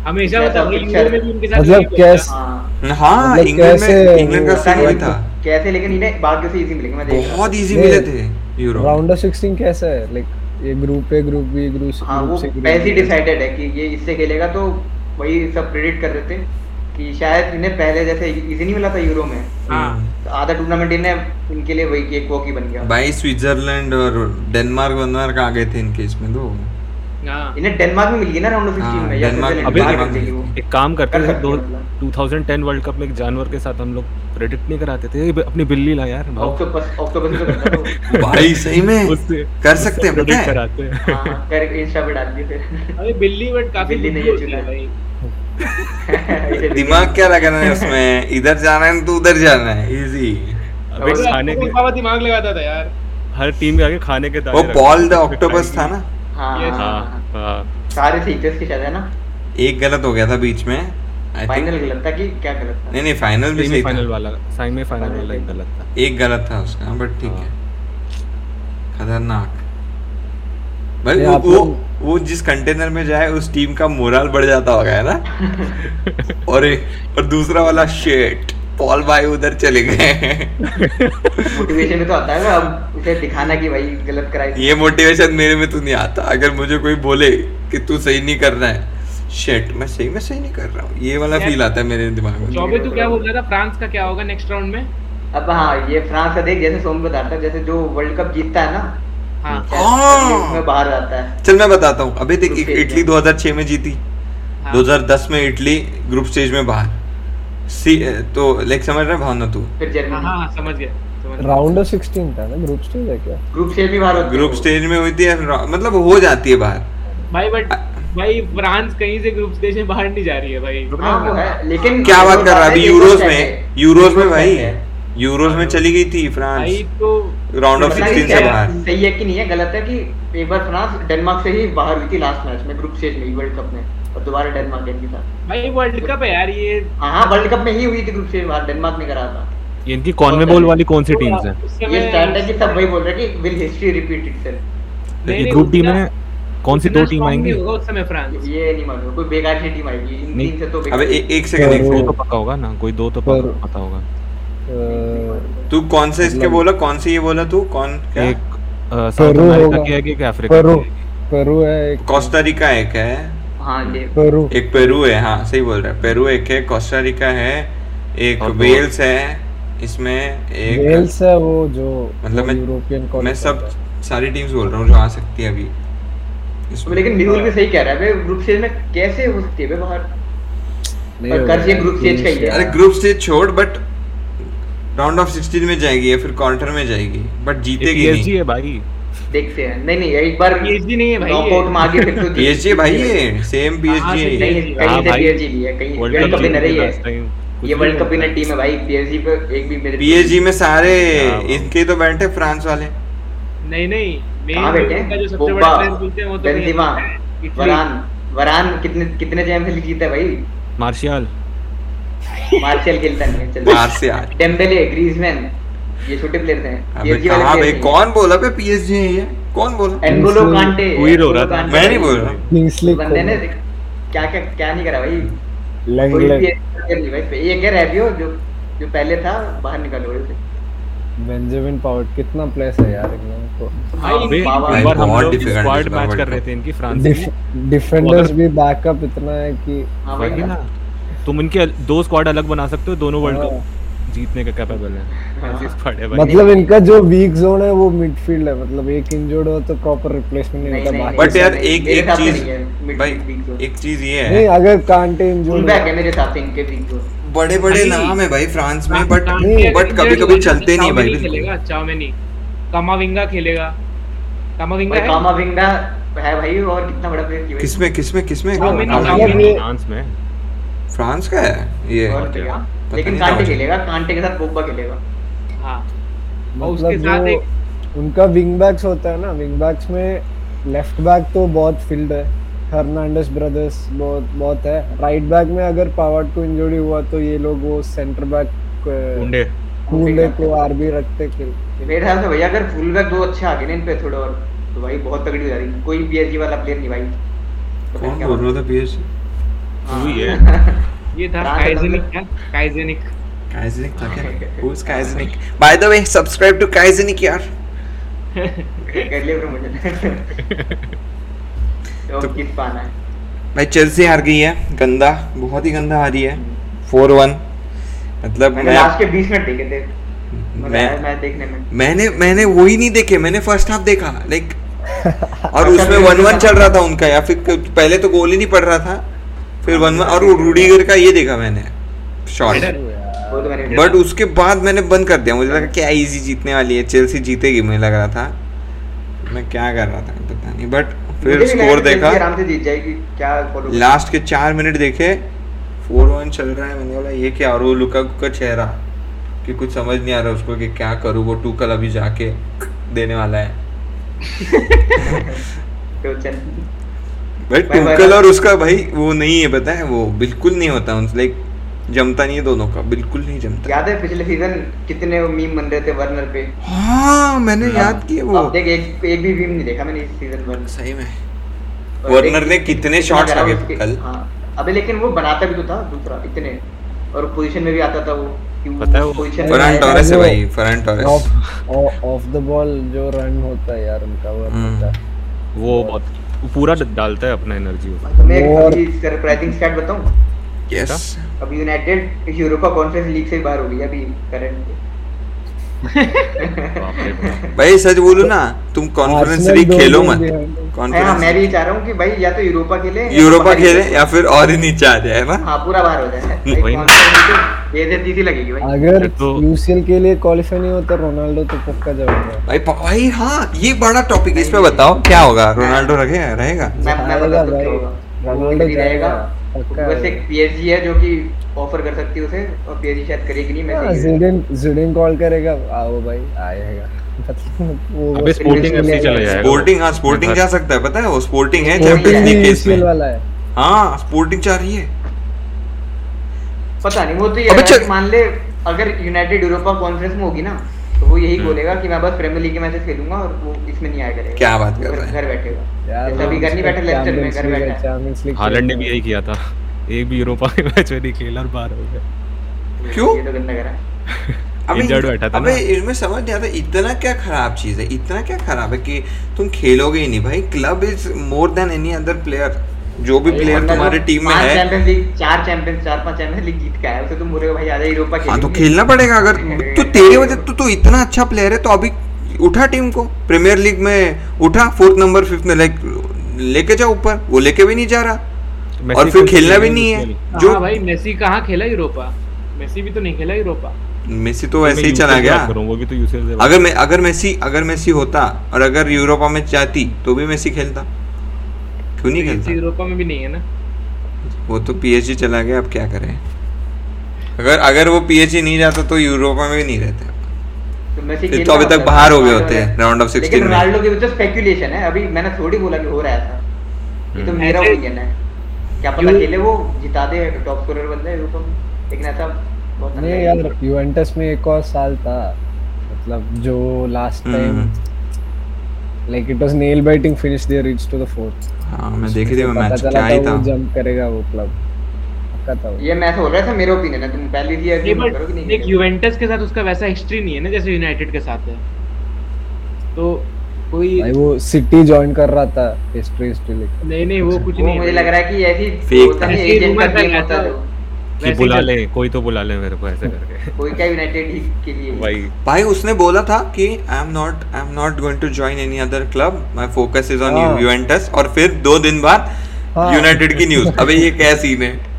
[SPEAKER 5] हमेशा मतलब यूरो में भी उनके साथ
[SPEAKER 4] मतलब कैसे-
[SPEAKER 3] हाँ।
[SPEAKER 1] हाँ
[SPEAKER 4] मतलब
[SPEAKER 1] इंग्लैंड में इंग्लैंड का सीन वही था।
[SPEAKER 3] कैसे लेकिन इन्हें बाकियों से इजी मिलेंगे मैं देख रहा
[SPEAKER 1] बहुत इजी मिले थे यूरो
[SPEAKER 4] राउंड ऑफ़ 16 कैसा है? लाइक ये group A group B group C
[SPEAKER 3] हाँ वो पहले ही डिसाइडेड है? कि ये इससे खेलेगा तो वही सब प्रेडिक्ट कर रहे थे। कि शायद इन्हें पहले जैसे इजी नहीं मिला था यूरो में।
[SPEAKER 5] हाँ।
[SPEAKER 3] तो आधा टूर्नामेंट इन्हें इनके लिए वही एक वॉकी बन गया।
[SPEAKER 1] भाई स्विट्जरलैंड और डेनमार्क वनमार्क आ गए थे इनके इसमें तो।
[SPEAKER 5] हाँ।
[SPEAKER 3] इन्हें डेनमार्क में मिल गई ना राउंड ऑफ़
[SPEAKER 1] हाँ,
[SPEAKER 3] 16 में या
[SPEAKER 1] डेनमार्क- डेनमार्क
[SPEAKER 3] वो।
[SPEAKER 2] एक काम करते
[SPEAKER 3] हैं
[SPEAKER 2] दो
[SPEAKER 3] मतलब।
[SPEAKER 2] 2010 वर्ल्ड कप में एक जानवर के साथ हम लोग प्रेडिक्ट नहीं कराते थे। अपनी बिल्ली ला यार। भाव
[SPEAKER 3] ऑक्टोपस ऑक्टोपस तो तो
[SPEAKER 1] भाई सही में? कर सकते हैं पता है?
[SPEAKER 2] कराते हैं।
[SPEAKER 3] हाँ हाँ, कर इंस्टा पे डाल दिए फिर
[SPEAKER 5] अरे बिल्ली बट काफ़ी
[SPEAKER 3] बिल्ली नहीं
[SPEAKER 5] होती है भाई।
[SPEAKER 1] दिमाग क्या लगाना है उसमें? इधर जाना है तो उधर जाना है। इजी
[SPEAKER 2] अबे खाने के
[SPEAKER 5] बाबा दिमाग लगाता था यार।
[SPEAKER 2] हर टीम के आगे खाने के
[SPEAKER 1] वो पॉल द ऑक्टोपस था ना?
[SPEAKER 3] हाँ हाँ,
[SPEAKER 2] हाँ।
[SPEAKER 3] हाँ। सारे सीक्रेट्स के शायद है ना?
[SPEAKER 1] एक गलत हो गया था बीच में।
[SPEAKER 3] फाइनल गलत था कि क्या गलत था?
[SPEAKER 1] नहीं नहीं फाइनल भी सही
[SPEAKER 2] सेमीफाइनल
[SPEAKER 1] था।
[SPEAKER 2] वाला सेमी फाइनल वाला एक गलत था।
[SPEAKER 1] एक गलत था उसका बट ठीक
[SPEAKER 2] हाँ।
[SPEAKER 1] है खतरनाक। भाई वो वो वो जिस कंटेनर में जाए उस टीम का मोरल बढ़ जाता होगा है ना? और एक- और दूसरा वाला शेट पॉल भाई उधर चले गए।
[SPEAKER 3] मोटिवेशन में तो आता है ना अब उसे दिखाना कि भाई गलत कराई।
[SPEAKER 1] ये मोटिवेशन मेरे में तो नहीं आता। अगर मुझे कोई बोले कि तू सही नहीं कर रहा है शेट मैं सही में सही नहीं कर रहा हूँ। ये वाला फील आता है मेरे दिमाग में।
[SPEAKER 5] चौबे तू क्या बोल रहा था? फ्रांस का क्या होगा नेक्स्ट राउंड में?
[SPEAKER 3] अब हाँ ये फ्रांस का देख जैसे सोम बता रहा था जैसे जो वर्ल्ड कप जीतता है ना
[SPEAKER 5] हाँ।
[SPEAKER 1] हाँ।
[SPEAKER 3] उसमें बाहर आता है।
[SPEAKER 1] चल मैं बताता हूँ। अभी देख इटली 2006 में जीती।
[SPEAKER 5] हाँ।
[SPEAKER 1] 2010 में इटली ग्रुप स्टेज में बाहर। सी तो लाइक समझ रहा भावना तू?
[SPEAKER 3] फिर
[SPEAKER 5] हाँ
[SPEAKER 3] जर्मनी
[SPEAKER 5] हाँ हाँ, समझ गया
[SPEAKER 4] राउंड ऑफ़ 16 था ना ग्रुप स्टेज है क्या?
[SPEAKER 3] ग्रुप स्टेज भी बाहर
[SPEAKER 1] ग्रुप स्टेज में हुई थी मतलब हो जाती है बाहर।
[SPEAKER 5] भाई बट भाई फ्रांस कहीं से ग्रुप स्टेज में बाहर नहीं जा रही है भाई।
[SPEAKER 3] हाँ वो है लेकिन
[SPEAKER 1] क्या बात कर रहा है? अभी यूरोज में यूरोज में भाई
[SPEAKER 3] है।
[SPEAKER 1] यूरोज में चली गई थी
[SPEAKER 5] भाई
[SPEAKER 1] फ्रांस
[SPEAKER 5] तो
[SPEAKER 1] राउंड ऑफ़
[SPEAKER 3] पता
[SPEAKER 1] 16 से बाहर।
[SPEAKER 3] सही है कि नहीं है? गलत है कि एक बार फ्रांस डेनमार्क से ही बाहर हुई थी लास्ट मैच में ग्रुप स्टेज में वर्ल्ड कप में और दोबारा डेनमार्क के साथ।
[SPEAKER 5] भाई वर्ल्ड कप है यार ये।
[SPEAKER 3] हाँ हाँ वर्ल्ड कप में ही हुई थी ग्रुप स्टेज बाहर डेनमार्क में करा था।
[SPEAKER 2] ये इनकी कॉन्मेबोल वाली कौन सी टीम्स हैं?
[SPEAKER 3] ये स्टैंड है कि सब वही बोल रहे हैं कि will history repeat itself
[SPEAKER 2] group D में कौन सी दो टीम आएँगी?
[SPEAKER 5] होगा उस समय फ्रांस।
[SPEAKER 3] ये नहीं मालूम कोई बेकार सी टीम आएगी इन तीन से तो
[SPEAKER 1] अबे ए, एक सेकंड एक
[SPEAKER 2] दो
[SPEAKER 1] सेकंड
[SPEAKER 2] तो पक्का होगा ना कोई दो तो पक्का पता होगा।
[SPEAKER 1] तू कौन से इसके
[SPEAKER 4] मतलब-
[SPEAKER 1] बोला कौन से ये बोला तू कौन क्या?
[SPEAKER 2] एक साउथ अमेरिका की है कि अफ्रीका
[SPEAKER 4] पेरू
[SPEAKER 2] की है?
[SPEAKER 4] पेरू है एक
[SPEAKER 1] कोस्टा रिका एक है।
[SPEAKER 3] हाँ ये
[SPEAKER 4] पेरू।
[SPEAKER 1] एक पेरू है हाँ सही बोल रहा है पेरू एक है कोस्टा रिका है एक वेल्स है इसमें एक
[SPEAKER 4] वेल्स है वो जो
[SPEAKER 1] मतलब मैं
[SPEAKER 4] यूरोपियन
[SPEAKER 1] मैं सब सारी टीम्स बोल रहा हूँ जो आ सकती है अभी।
[SPEAKER 3] लेकिन न्यूल भी सही कह रहा है बे ग्रुप स्टेज में कैसे हो सकती है बाहर?
[SPEAKER 4] होगा
[SPEAKER 3] कर्ज ये group stage का ही है।
[SPEAKER 1] अरे ग्रुप स्टेज छोड़ बट राउंड ऑफ़ 16 में जाएगी या फिर क्वार्टर में जाएगी बट जीतेगी नहीं।
[SPEAKER 2] पीएसजी है भाई।
[SPEAKER 3] देखते हैं। नहीं नहीं एक बार
[SPEAKER 5] PSG नहीं है भाई ये।
[SPEAKER 3] नॉकआउट में आगे फिर तो
[SPEAKER 1] पीएसजी भाई ये सेम
[SPEAKER 5] हाँ,
[SPEAKER 1] पीएसजी
[SPEAKER 5] से
[SPEAKER 3] नहीं कहीं
[SPEAKER 2] हाँ
[SPEAKER 3] से पीएसजी ली है कहीं
[SPEAKER 2] वर्ल्ड कप
[SPEAKER 3] विनर ही है। ये वर्ल्ड कप विनर टीम है भाई पीएसजी पे एक भी मेरे
[SPEAKER 1] पीएसजी में सारे
[SPEAKER 2] हाँ।
[SPEAKER 1] इनके तो बैठे फ्रांस वाले।
[SPEAKER 5] नहीं नहीं
[SPEAKER 3] कहाँ बैठे
[SPEAKER 5] का जो सबसे बड़ा प्लेयर बोलते हैं वो तो कहीं
[SPEAKER 3] बेंजेमा
[SPEAKER 5] है।
[SPEAKER 3] वरान वरान कितने कितने चैंपियंस लीग जीता है भाई?
[SPEAKER 2] मार्शियल।
[SPEAKER 3] मार्शल खेलता नहीं चल।
[SPEAKER 1] आ
[SPEAKER 3] डेम्बेले ग्रीजमैन ये छोटे प्लेयर्स हैं
[SPEAKER 1] अबे
[SPEAKER 3] PSG वाले
[SPEAKER 1] भाई? कौन बोला बे पीएसजी है ये? कौन बोला?
[SPEAKER 3] एनगोलो कांटे
[SPEAKER 2] तू ही रो रहा था।
[SPEAKER 1] मैं नहीं बोल रहा।
[SPEAKER 4] किंग्सली
[SPEAKER 3] बंदे ने क्या क्या क्या नहीं करा भाई? नहीं भाई। ये क्या रैबियो जो जो पहले था बाहर निकालो उसे
[SPEAKER 4] बेंजामिन पावर्ट कितना प्लेस है यार इन लोगों को।
[SPEAKER 3] भाई
[SPEAKER 2] एक बार हम लोग स्क्वाड मैच कर रहे थे इनकी फ्रांस की।
[SPEAKER 4] डिफेंडर्स भी बैकअप इतना है कि
[SPEAKER 3] हाँ
[SPEAKER 2] वही
[SPEAKER 3] भाई
[SPEAKER 2] ना। तुम इनके दो स्क्वाड अलग बना सकते हो दोनों वर्ल्ड
[SPEAKER 4] हाँ।
[SPEAKER 2] कप जीतने का कैपेबल है।
[SPEAKER 3] हाँ।
[SPEAKER 2] ऐसी स्क्वाड है भाई।
[SPEAKER 4] मतलब इनका जो वीक जोन है वो मिडफील्ड है। मतलब एक इंजर्ड हो तो प्रॉपर रिप्लेसमेंट नहीं होता बाकी
[SPEAKER 1] बट यार एक एक चीज़
[SPEAKER 3] है,
[SPEAKER 1] भाई एक चीज़ ये है।
[SPEAKER 4] नहीं अगर कांटे
[SPEAKER 3] फुल
[SPEAKER 4] इंजर्ड
[SPEAKER 3] बैक है मेरे हिसाब से इनके बीच में
[SPEAKER 1] बड़े बड़े नाम है भाई फ्रांस में बट बट कभी कभी चलते नहीं भाई
[SPEAKER 5] खेलेगा चाउमिनी कामाविंगा खेलेगा। कामाविंगा है?
[SPEAKER 3] कामा है भाई और कितना बड़ा प्लेयर
[SPEAKER 1] किसमें किसमें किसमें?
[SPEAKER 2] फ्रांस में।
[SPEAKER 1] फ्रांस का है? ये।
[SPEAKER 3] लेकिन कांटे खेलेगा कांटे के साथ पोग्बा खेलेगा।
[SPEAKER 5] हाँ। और उसके
[SPEAKER 4] मतलब
[SPEAKER 5] साथ एक
[SPEAKER 4] उनका विंग बैक्स होता है ना विंग बैक्स में लेफ़्ट बैक तो बहुत फ़ील्ड है। हर्नांडस ब्रदर्स बहुत बहुत है। राइट बैक में अगर पावर्ट को इंजरी हुआ तो ये लोग वो सेंटर बैक
[SPEAKER 2] कुंडे
[SPEAKER 4] कूंडे को आरबी रखते खेल।
[SPEAKER 3] मेरे ख्याल से भैया अगर फुल बैक दो अच्छे आ गए ना इन पे थोड़े और तो भाई बहुत तगड़ी हो जाएगी कोई पीएसजी वाला प्लेयर नहीं भाई। तो
[SPEAKER 1] कौन बोल रहा था पीएसजी
[SPEAKER 3] हाँ।
[SPEAKER 2] वही है।
[SPEAKER 5] ये था काइजेनिक क्या? काइजेनिक
[SPEAKER 1] काइजनिक था क्या? Who's Kaiznik by the way subscribe to Kaiznik यार।
[SPEAKER 3] कर लिया फिर मुझे। तो
[SPEAKER 1] तो-
[SPEAKER 3] पाना है।
[SPEAKER 1] भाई चेल्सी हार गई है गंदा बहुत ही गंदा हारी है। फोर वन मतलब
[SPEAKER 3] मैंने लास्ट के 20 मिनट देखे थे। मज़ा
[SPEAKER 1] मैं-
[SPEAKER 3] देखने में।
[SPEAKER 1] मैंने मैंने वही नहीं देखे मैंने फ़र्स्ट हाफ़ देखा लाइक और
[SPEAKER 3] अच्छा,
[SPEAKER 1] उसमें वन वन चल रहा था उनका या फिर पहले तो गोल ही नहीं पड़ रहा था फिर वन वन और रूडीगर का ये देखा मैंने शॉट
[SPEAKER 3] वो तो
[SPEAKER 1] बट उसके बाद मैंने बंद कर दिया मुझे लगा क्या इजी जीतने वाली है चेल्सी जीतेगी मुझे लग रहा था। मैं क्या कर रहा था पता नहीं बट फिर स्कोर देखा।
[SPEAKER 3] आराम से जीत जाएगी क्या
[SPEAKER 1] लास्ट के चार मिनट देखे फोर वन चल रहा है मैंने बोला ये क्या? और वो लुका का चेहरा कि कुछ समझ नहीं आ रहा उसको कि क्या करूँ वो टूकल अभी जाके देने वाला है। भाई, टूकल और उसका भाई वो नहीं है पता है वो बिल्कुल नहीं होता लाइक जमता नहीं है दोनों का बिल्कुल नहीं जमता।
[SPEAKER 3] याद है पिछले सीज़न कितने मीम बन रहे थे वर्नर पे?
[SPEAKER 1] हाँ मैंने याद किए वो।
[SPEAKER 3] अब देख एक एक भी मीम नहीं देखा मैंने इस सीज़न वन
[SPEAKER 1] सही में। वर्नर ने कितने
[SPEAKER 3] करा
[SPEAKER 1] लगे कल?
[SPEAKER 3] हाँ। अबे लेकिन वो बनाता भी तो था दूसरा इतने। और पोजीशन में भी आता था वो
[SPEAKER 2] पता है वो-
[SPEAKER 1] फरहान टॉरेस है
[SPEAKER 4] वो-
[SPEAKER 1] भाई Farhan Torres.
[SPEAKER 4] Off off the ball जो रन होता है यार उनका वो
[SPEAKER 1] हम्म।
[SPEAKER 2] वो बहुत पूरा डालता है अपना एनर्जी
[SPEAKER 3] मैं एक
[SPEAKER 4] और-
[SPEAKER 3] सरप्राइजिंग स्टैट बताऊँ?
[SPEAKER 1] यस
[SPEAKER 3] अभी यूनाइटेड यूरोपा कॉन्फ्रेंस लीग से बाहर हो गई अभी करंट
[SPEAKER 1] भाई सच बोलो ना तुम कॉन्फ्रेंस लीग खेलो मत।
[SPEAKER 4] behind है।
[SPEAKER 3] हाँ मैं भी चाह रहा हूँ कि भाई या तो यूरोपा खेले या
[SPEAKER 1] यूरोपा खेले। या फिर और ही नीचे आ जाए ना?
[SPEAKER 3] हाँ पूरा बाहर हो जाए। भाई
[SPEAKER 4] अगर
[SPEAKER 2] तो-
[SPEAKER 4] यूसीएल के लिए क्वालिफाई नहीं होता रोनाल्डो तो पक्का जाएगा
[SPEAKER 1] भाई भाई हाँ ये बड़ा टॉपिक है इस पे बताओ क्या होगा? रोनाल्डो रखेगा रहेगा?
[SPEAKER 3] होगा।
[SPEAKER 4] रोनाल्डो
[SPEAKER 3] रहेगा। बस एक पीएसजी है जो कि ऑफ़र कर सकती है उसे और पीएसजी शायद करेगी नहीं मैं
[SPEAKER 4] हाँ, जिडेन जिडेन कॉल करेगा। आओ भाई आएगा
[SPEAKER 2] अबे स्पोर्टिंग एफसी चला जाएगा।
[SPEAKER 1] स्पोर्टिंग हाँ स्पोर्टिंग जा सकता है पता है वो स्पोर्टिंग है चैंपियंस लीग के
[SPEAKER 4] यूसीएल
[SPEAKER 1] इसमें।
[SPEAKER 4] वाला है।
[SPEAKER 1] हाँ स्पोर्टिंग चाह रही है।
[SPEAKER 3] पता नहीं वो तो ये है मान ले अगर यूनाइटेड यूरोपा कॉन्फ्रेंस में होगी ना तो वो यही
[SPEAKER 2] हम्म।
[SPEAKER 3] बोलेगा कि मैं बस प्रीमियर लीग के मैचेस खेलूँगा और वो इसमें नहीं आया करेगा।
[SPEAKER 1] क्या बात कर रहा है?
[SPEAKER 3] घर बैठेगा
[SPEAKER 4] यार
[SPEAKER 3] जैसे अभी घर नहीं बैठे लेस्टर में घर बैठा
[SPEAKER 4] चैंपियंस लीग
[SPEAKER 2] हालैंड ने भी यही किया था। एक भी यूरोपा के मैच में नहीं खेला और बाहर हो गया
[SPEAKER 1] क्यों?
[SPEAKER 3] ये तो गंदा करा।
[SPEAKER 1] अबे
[SPEAKER 2] Injured बैठा था
[SPEAKER 1] अबे इसमें समझ नहीं आता इतना क्या खराब चीज़ है इतना क्या खराब है कि तुम खेलोगे ही नहीं भाई। Club is more than any other player जो भी प्लेयर तुम्हारे टीम में है।
[SPEAKER 3] चैंपियंस लीग चार चैंपियंस चार पाँच चैंपियंस लीग जीत के आया उसे तुम बोलोगे भाई आजा यूरोपा
[SPEAKER 1] हाँ तो खेलना पड़ेगा अगर। तो तेरे वजह तो तू तो इतना अच्छा प्लेयर है तो अभी उठा टीम को। प्रीमियर लीग में उठा फोर्थ नंबर फिफ्थ में लाइक लेके जाओ ऊपर। वो लेके भी नहीं जा रहा। और फिर खेलना भी नहीं है।
[SPEAKER 5] हाँ
[SPEAKER 1] जो
[SPEAKER 5] भाई मेसी कहाँ खेला यूरोपा मेसी भी तो नहीं खेला यूरोपा
[SPEAKER 1] मेसी तो
[SPEAKER 2] वैसे
[SPEAKER 1] ही चला गया।
[SPEAKER 2] हूँ, वो भी तो
[SPEAKER 1] अगर मैं अगर मेसी अगर मेसी होता और अगर यूरोपा में जाती तो भी मेसी खेलता। क्यों नहीं खेलता?
[SPEAKER 5] यूरोपा में भी नहीं है ना?
[SPEAKER 1] वो तो पीएचडी चला गया अब क्या करें? अगर अगर वो पीएचडी नहीं जाता तो यूरोपा में भी नहीं रहते।
[SPEAKER 3] तो मेसी
[SPEAKER 1] फिर तो अभी तक बाहर हो गए होते
[SPEAKER 3] ने।
[SPEAKER 1] राउंड ऑफ़
[SPEAKER 3] लेकिन
[SPEAKER 1] 16 में।
[SPEAKER 3] रोनाल्डो की तो स्पेकुलेशन है। अभी मैंने थोड़ी बोला कि हो रहा है ऐसा। ये तो। मेरा ओपिनियन है। क्या पता खेले वो जिता दे टॉप स्कोरर बन जाए यूरोपा में। लेकिन ऐसा
[SPEAKER 4] नहीं
[SPEAKER 3] unlikely
[SPEAKER 4] यार यूवेंटस में एक और साल था। मतलब जो last time. Like it was nail biting finish they reach to the fourth
[SPEAKER 1] हाँ मैं देख ही वो मैच क्या ही था।
[SPEAKER 4] जंप करेगा वो क्लब पक्का था
[SPEAKER 3] ये मैं बोल रहा था मेरा ओपिनियन है तुम पहले भी
[SPEAKER 5] नहीं
[SPEAKER 3] एग्री करो कि नहीं
[SPEAKER 5] देख युवेंटस के साथ उसका वैसा हिस्ट्री नहीं है ना जैसे यूनाइटेड के साथ है। तो कोई
[SPEAKER 4] भाई वो सिटी ज्वाइन कर रहा था हिस्ट्री हिस्ट्री
[SPEAKER 5] नहीं नहीं वो कुछ नहीं
[SPEAKER 3] मुझे लग रहा है कि ऐसी फेक
[SPEAKER 1] था।
[SPEAKER 5] ऐसे ही
[SPEAKER 3] एजेंट का गेम होता है
[SPEAKER 2] कि बुला ले कोई तो बुला ले मेरे को ऐसे करके।
[SPEAKER 3] कोई क्या यूनाइटेड के लिए।
[SPEAKER 2] भाई।
[SPEAKER 1] भाई उसने बोला था कि I am not I am not going to join any other club my focus is on
[SPEAKER 4] हाँ।
[SPEAKER 1] यूवेंटस और फिर दो दिन बाद
[SPEAKER 4] हाँ।
[SPEAKER 1] यूनाइटेड की न्यूज़ अबे ये क्या सीन है?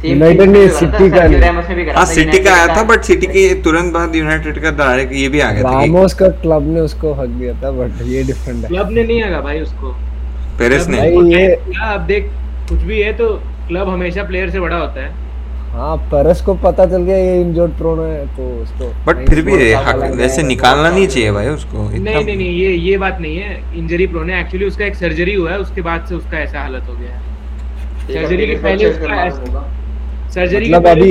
[SPEAKER 3] Thing
[SPEAKER 4] ने
[SPEAKER 3] से करा था,
[SPEAKER 4] City का
[SPEAKER 1] हाँ सिटी का आया था बट सिटी के तुरंत बाद यूनाइटेड का डायरेक्ट ये भी आ गया था
[SPEAKER 4] रामोस का क्लब ने उसको हक दिया था बट ये डिफरेंट है।
[SPEAKER 5] क्लब ने नहीं आगा भाई उसको।
[SPEAKER 1] पेरेस ने।
[SPEAKER 4] भाई, ये-
[SPEAKER 5] अब देख कुछ भी है तो क्लब हमेशा प्लेयर से बड़ा होता है।
[SPEAKER 4] हाँ परस को पता चल गया ये इंजर्ड प्रोन है तो उसको
[SPEAKER 1] बट फिर भी वैसे निकालना नहीं चाहिए भाई उसको
[SPEAKER 5] नहीं नहीं नहीं ये ये बात नहीं है इंजरी प्रोन है एक्चुअली उसका एक सर्जरी हुआ है उसके बाद से उसका ऐसा हालत हो गया है। सर्जरी के पहले उसका। सर्जरी
[SPEAKER 4] मतलब अभी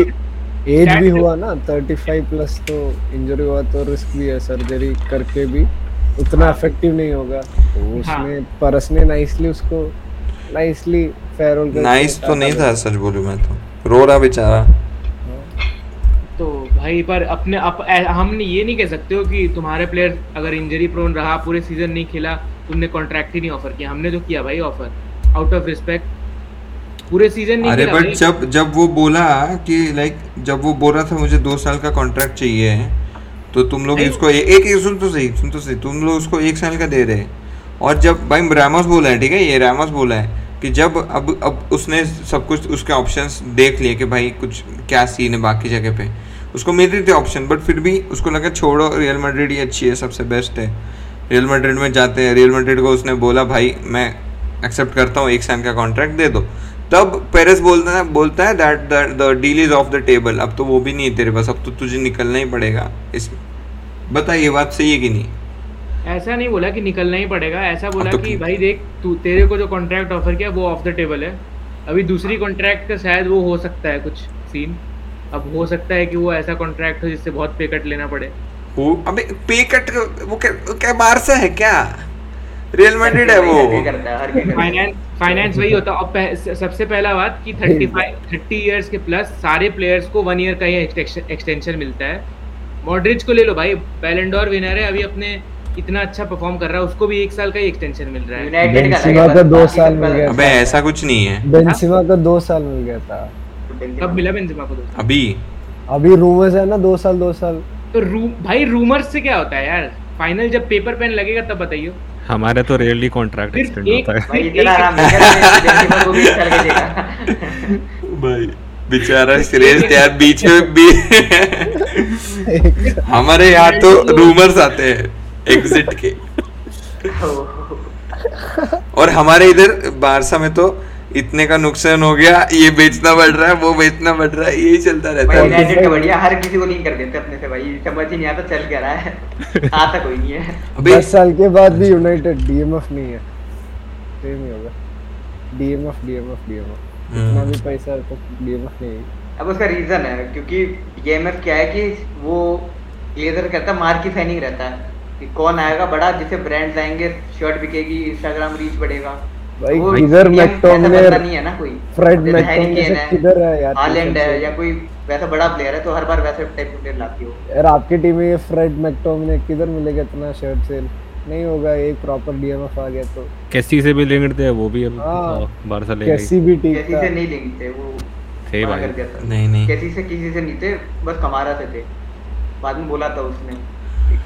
[SPEAKER 4] एज भी हुआ ना 35 प्लस तो इंजरी हुआ तो रिस्क भी है सर्जरी करके भी उतना इफ़ेक्टिव नहीं होगा। तो उसने परस ने नाइसली उसको नाइसली फेरोल
[SPEAKER 1] नाइस तो नहीं था सच बोलूँ मैं तो। रो रहा बेचारा।
[SPEAKER 5] तो भाई पर अपने अप, ऐ- हम ये नहीं कह सकते हो कि तुम्हारे प्लेयर अगर इंजरी प्रोन रहा पूरे सीज़न नहीं खेला तुमने कॉन्ट्रैक्ट ही नहीं ऑफ़र किया। हमने तो किया भाई ऑफ़र आउट ऑफ़ रिस्पेक्ट पूरे सीज़न नहीं
[SPEAKER 1] अरे बट जब जब वो बोला कि लाइक जब वो बोल रहा था मुझे दो साल का कॉन्ट्रैक्ट चाहिए तो तुम लोग इसको ए- एक एक सुन तो सही सुन तो सही तुम लोग उसको एक साल का दे रहे। और जब भाई रामोस बोला है ठीक है? ये रामोस बोला है। कि जब अब अब उसने सब कुछ, उसके ऑप्शंस देख लिए कि भाई कुछ, क्या सीन है बाकी जगह पे। उसको मिल रहे थे ऑप्शन बट फिर भी उसको लगा छोड़ो रियल मैड्रिड ही अच्छी है, सबसे बेस्ट है। रियल मैड्रिड में जाते हैं रियल मैड्रिड को उसने बोला, भाई, मैं एक्सेप्ट करता हूँ, एक साल का कॉन्ट्रैक्ट दे दो। तब पेरेस बोलता है बोलता है that the deal is off the table अब तो वो भी नहीं है तेरे पास, अब तो तुझे निकलना ही पड़ेगा। इस, बता ये बात सही है कि नहीं?
[SPEAKER 5] ऐसा नहीं बोला कि निकलना ही पड़ेगा ऐसा बोला
[SPEAKER 1] तो
[SPEAKER 5] कि भाई देख तू तेरे को जो कॉन्ट्रैक्ट ऑफ़र किया वो ऑफ़ द टेबल है। अभी दूसरी कॉन्ट्रैक्ट का शायद वो हो सकता है कुछ सीन अब हो सकता है कि वो ऐसा कॉन्ट्रैक्ट हो जिससे बहुत पे कट लेना पड़े।
[SPEAKER 1] वो अबे पे कट वो क्या बारसा है क्या? रियल मैड्रिड है वो।
[SPEAKER 5] फाइनेंस फाइनेंस वही होता है। अब पह- सबसे पहला बात कि 35 30 इयर्स के प्लस सारे प्लेयर्स को वन ईयर का ही एक्सटेंशन मिलता है। मॉड्रिज को ले लो भाई बैलेंडोर विनर है अभी अपने इतना अच्छा परफॉर्म कर रहा है उसको भी एक साल का ही एक्सटेंशन मिल रहा है।
[SPEAKER 3] यूनाइटेड का
[SPEAKER 4] बेंजिमा
[SPEAKER 3] लगा
[SPEAKER 4] का दो साल मिल गया
[SPEAKER 1] अबे ऐसा कुछ नहीं है।
[SPEAKER 4] बेंजिमा का दो साल मिल गया था।
[SPEAKER 5] कब मिला बेंजेमा को दोस्त
[SPEAKER 1] अभी।
[SPEAKER 4] अभी रूमर्स है ना दो साल दो साल।
[SPEAKER 5] तो रू भाई रूमर्स से क्या होता है यार? फाइनल जब पेपर पेन लगेगा तब बताइए
[SPEAKER 2] हमारे तो रेयरली कॉन्ट्रैक्ट एक्सटेंड होता है।
[SPEAKER 3] भाई इतना आराम नहीं कर बेंजिमा को भी चल देगा
[SPEAKER 1] भाई बेचारा श्रेष्ठ यार बीच में भी हमारे यहाँ तो रूमर्स आते हैं। एग्जिट के। और हमारे इधर बारसा में तो इतने का नुकसान हो गया ये बेचना बढ़ रहा है वो बेचना बढ़ रहा है यही चलता रहता है।
[SPEAKER 3] यूनाइटेड का बढ़िया हर किसी को नहीं कर देते अपने से भाई समझ ही नहीं आता चल क्या रहा है। आता कोई नहीं है।
[SPEAKER 4] दस साल के बाद भी यूनाइटेड डीएमएफ नहीं है। सेम ही होगा। डीएमएफ डीएमएफ डीएमएफ इतना
[SPEAKER 1] हम्म।
[SPEAKER 4] भी पैसा तो डीएमएफ नहीं
[SPEAKER 3] अब उसका रीजन है क्योंकि डीएमएफ क्या है कि वो ग्लेजर कहता है मार्की साइनिंग रहता। है कि कौन आएगा? बड़ा जिसे ब्रांड्स आएँगे शर्ट बिकेगी इंस्टाग्राम रीच बढ़ेगा।
[SPEAKER 4] भाई किधर
[SPEAKER 3] बंदा नहीं है ना कोई।
[SPEAKER 4] फ्रेड
[SPEAKER 3] है,
[SPEAKER 4] किधर है यार?
[SPEAKER 3] हालैंड है या कोई वैसा बड़ा प्लेयर है तो हर बार वैसे टाइप के प्लेयर लाती हो
[SPEAKER 4] यार आपकी टीम में ये फ्रेड मैकटोमिनर किधर मिलेगा इतना शर्ट सेल नहीं होगा एक प्रॉपर डीएमएफ आ गया तो।
[SPEAKER 2] कैसी से भी लिंक्ड थे वो भी अब
[SPEAKER 4] हाँ।
[SPEAKER 2] बारसा ले
[SPEAKER 4] कैसी भी ठीक
[SPEAKER 3] कैसी से नहीं लिंक थे वो
[SPEAKER 2] थे भाई।
[SPEAKER 1] नहीं नहीं।
[SPEAKER 3] कैसी से किसी से नहीं थे बस कमारा से थे बाद में बोला था उसने।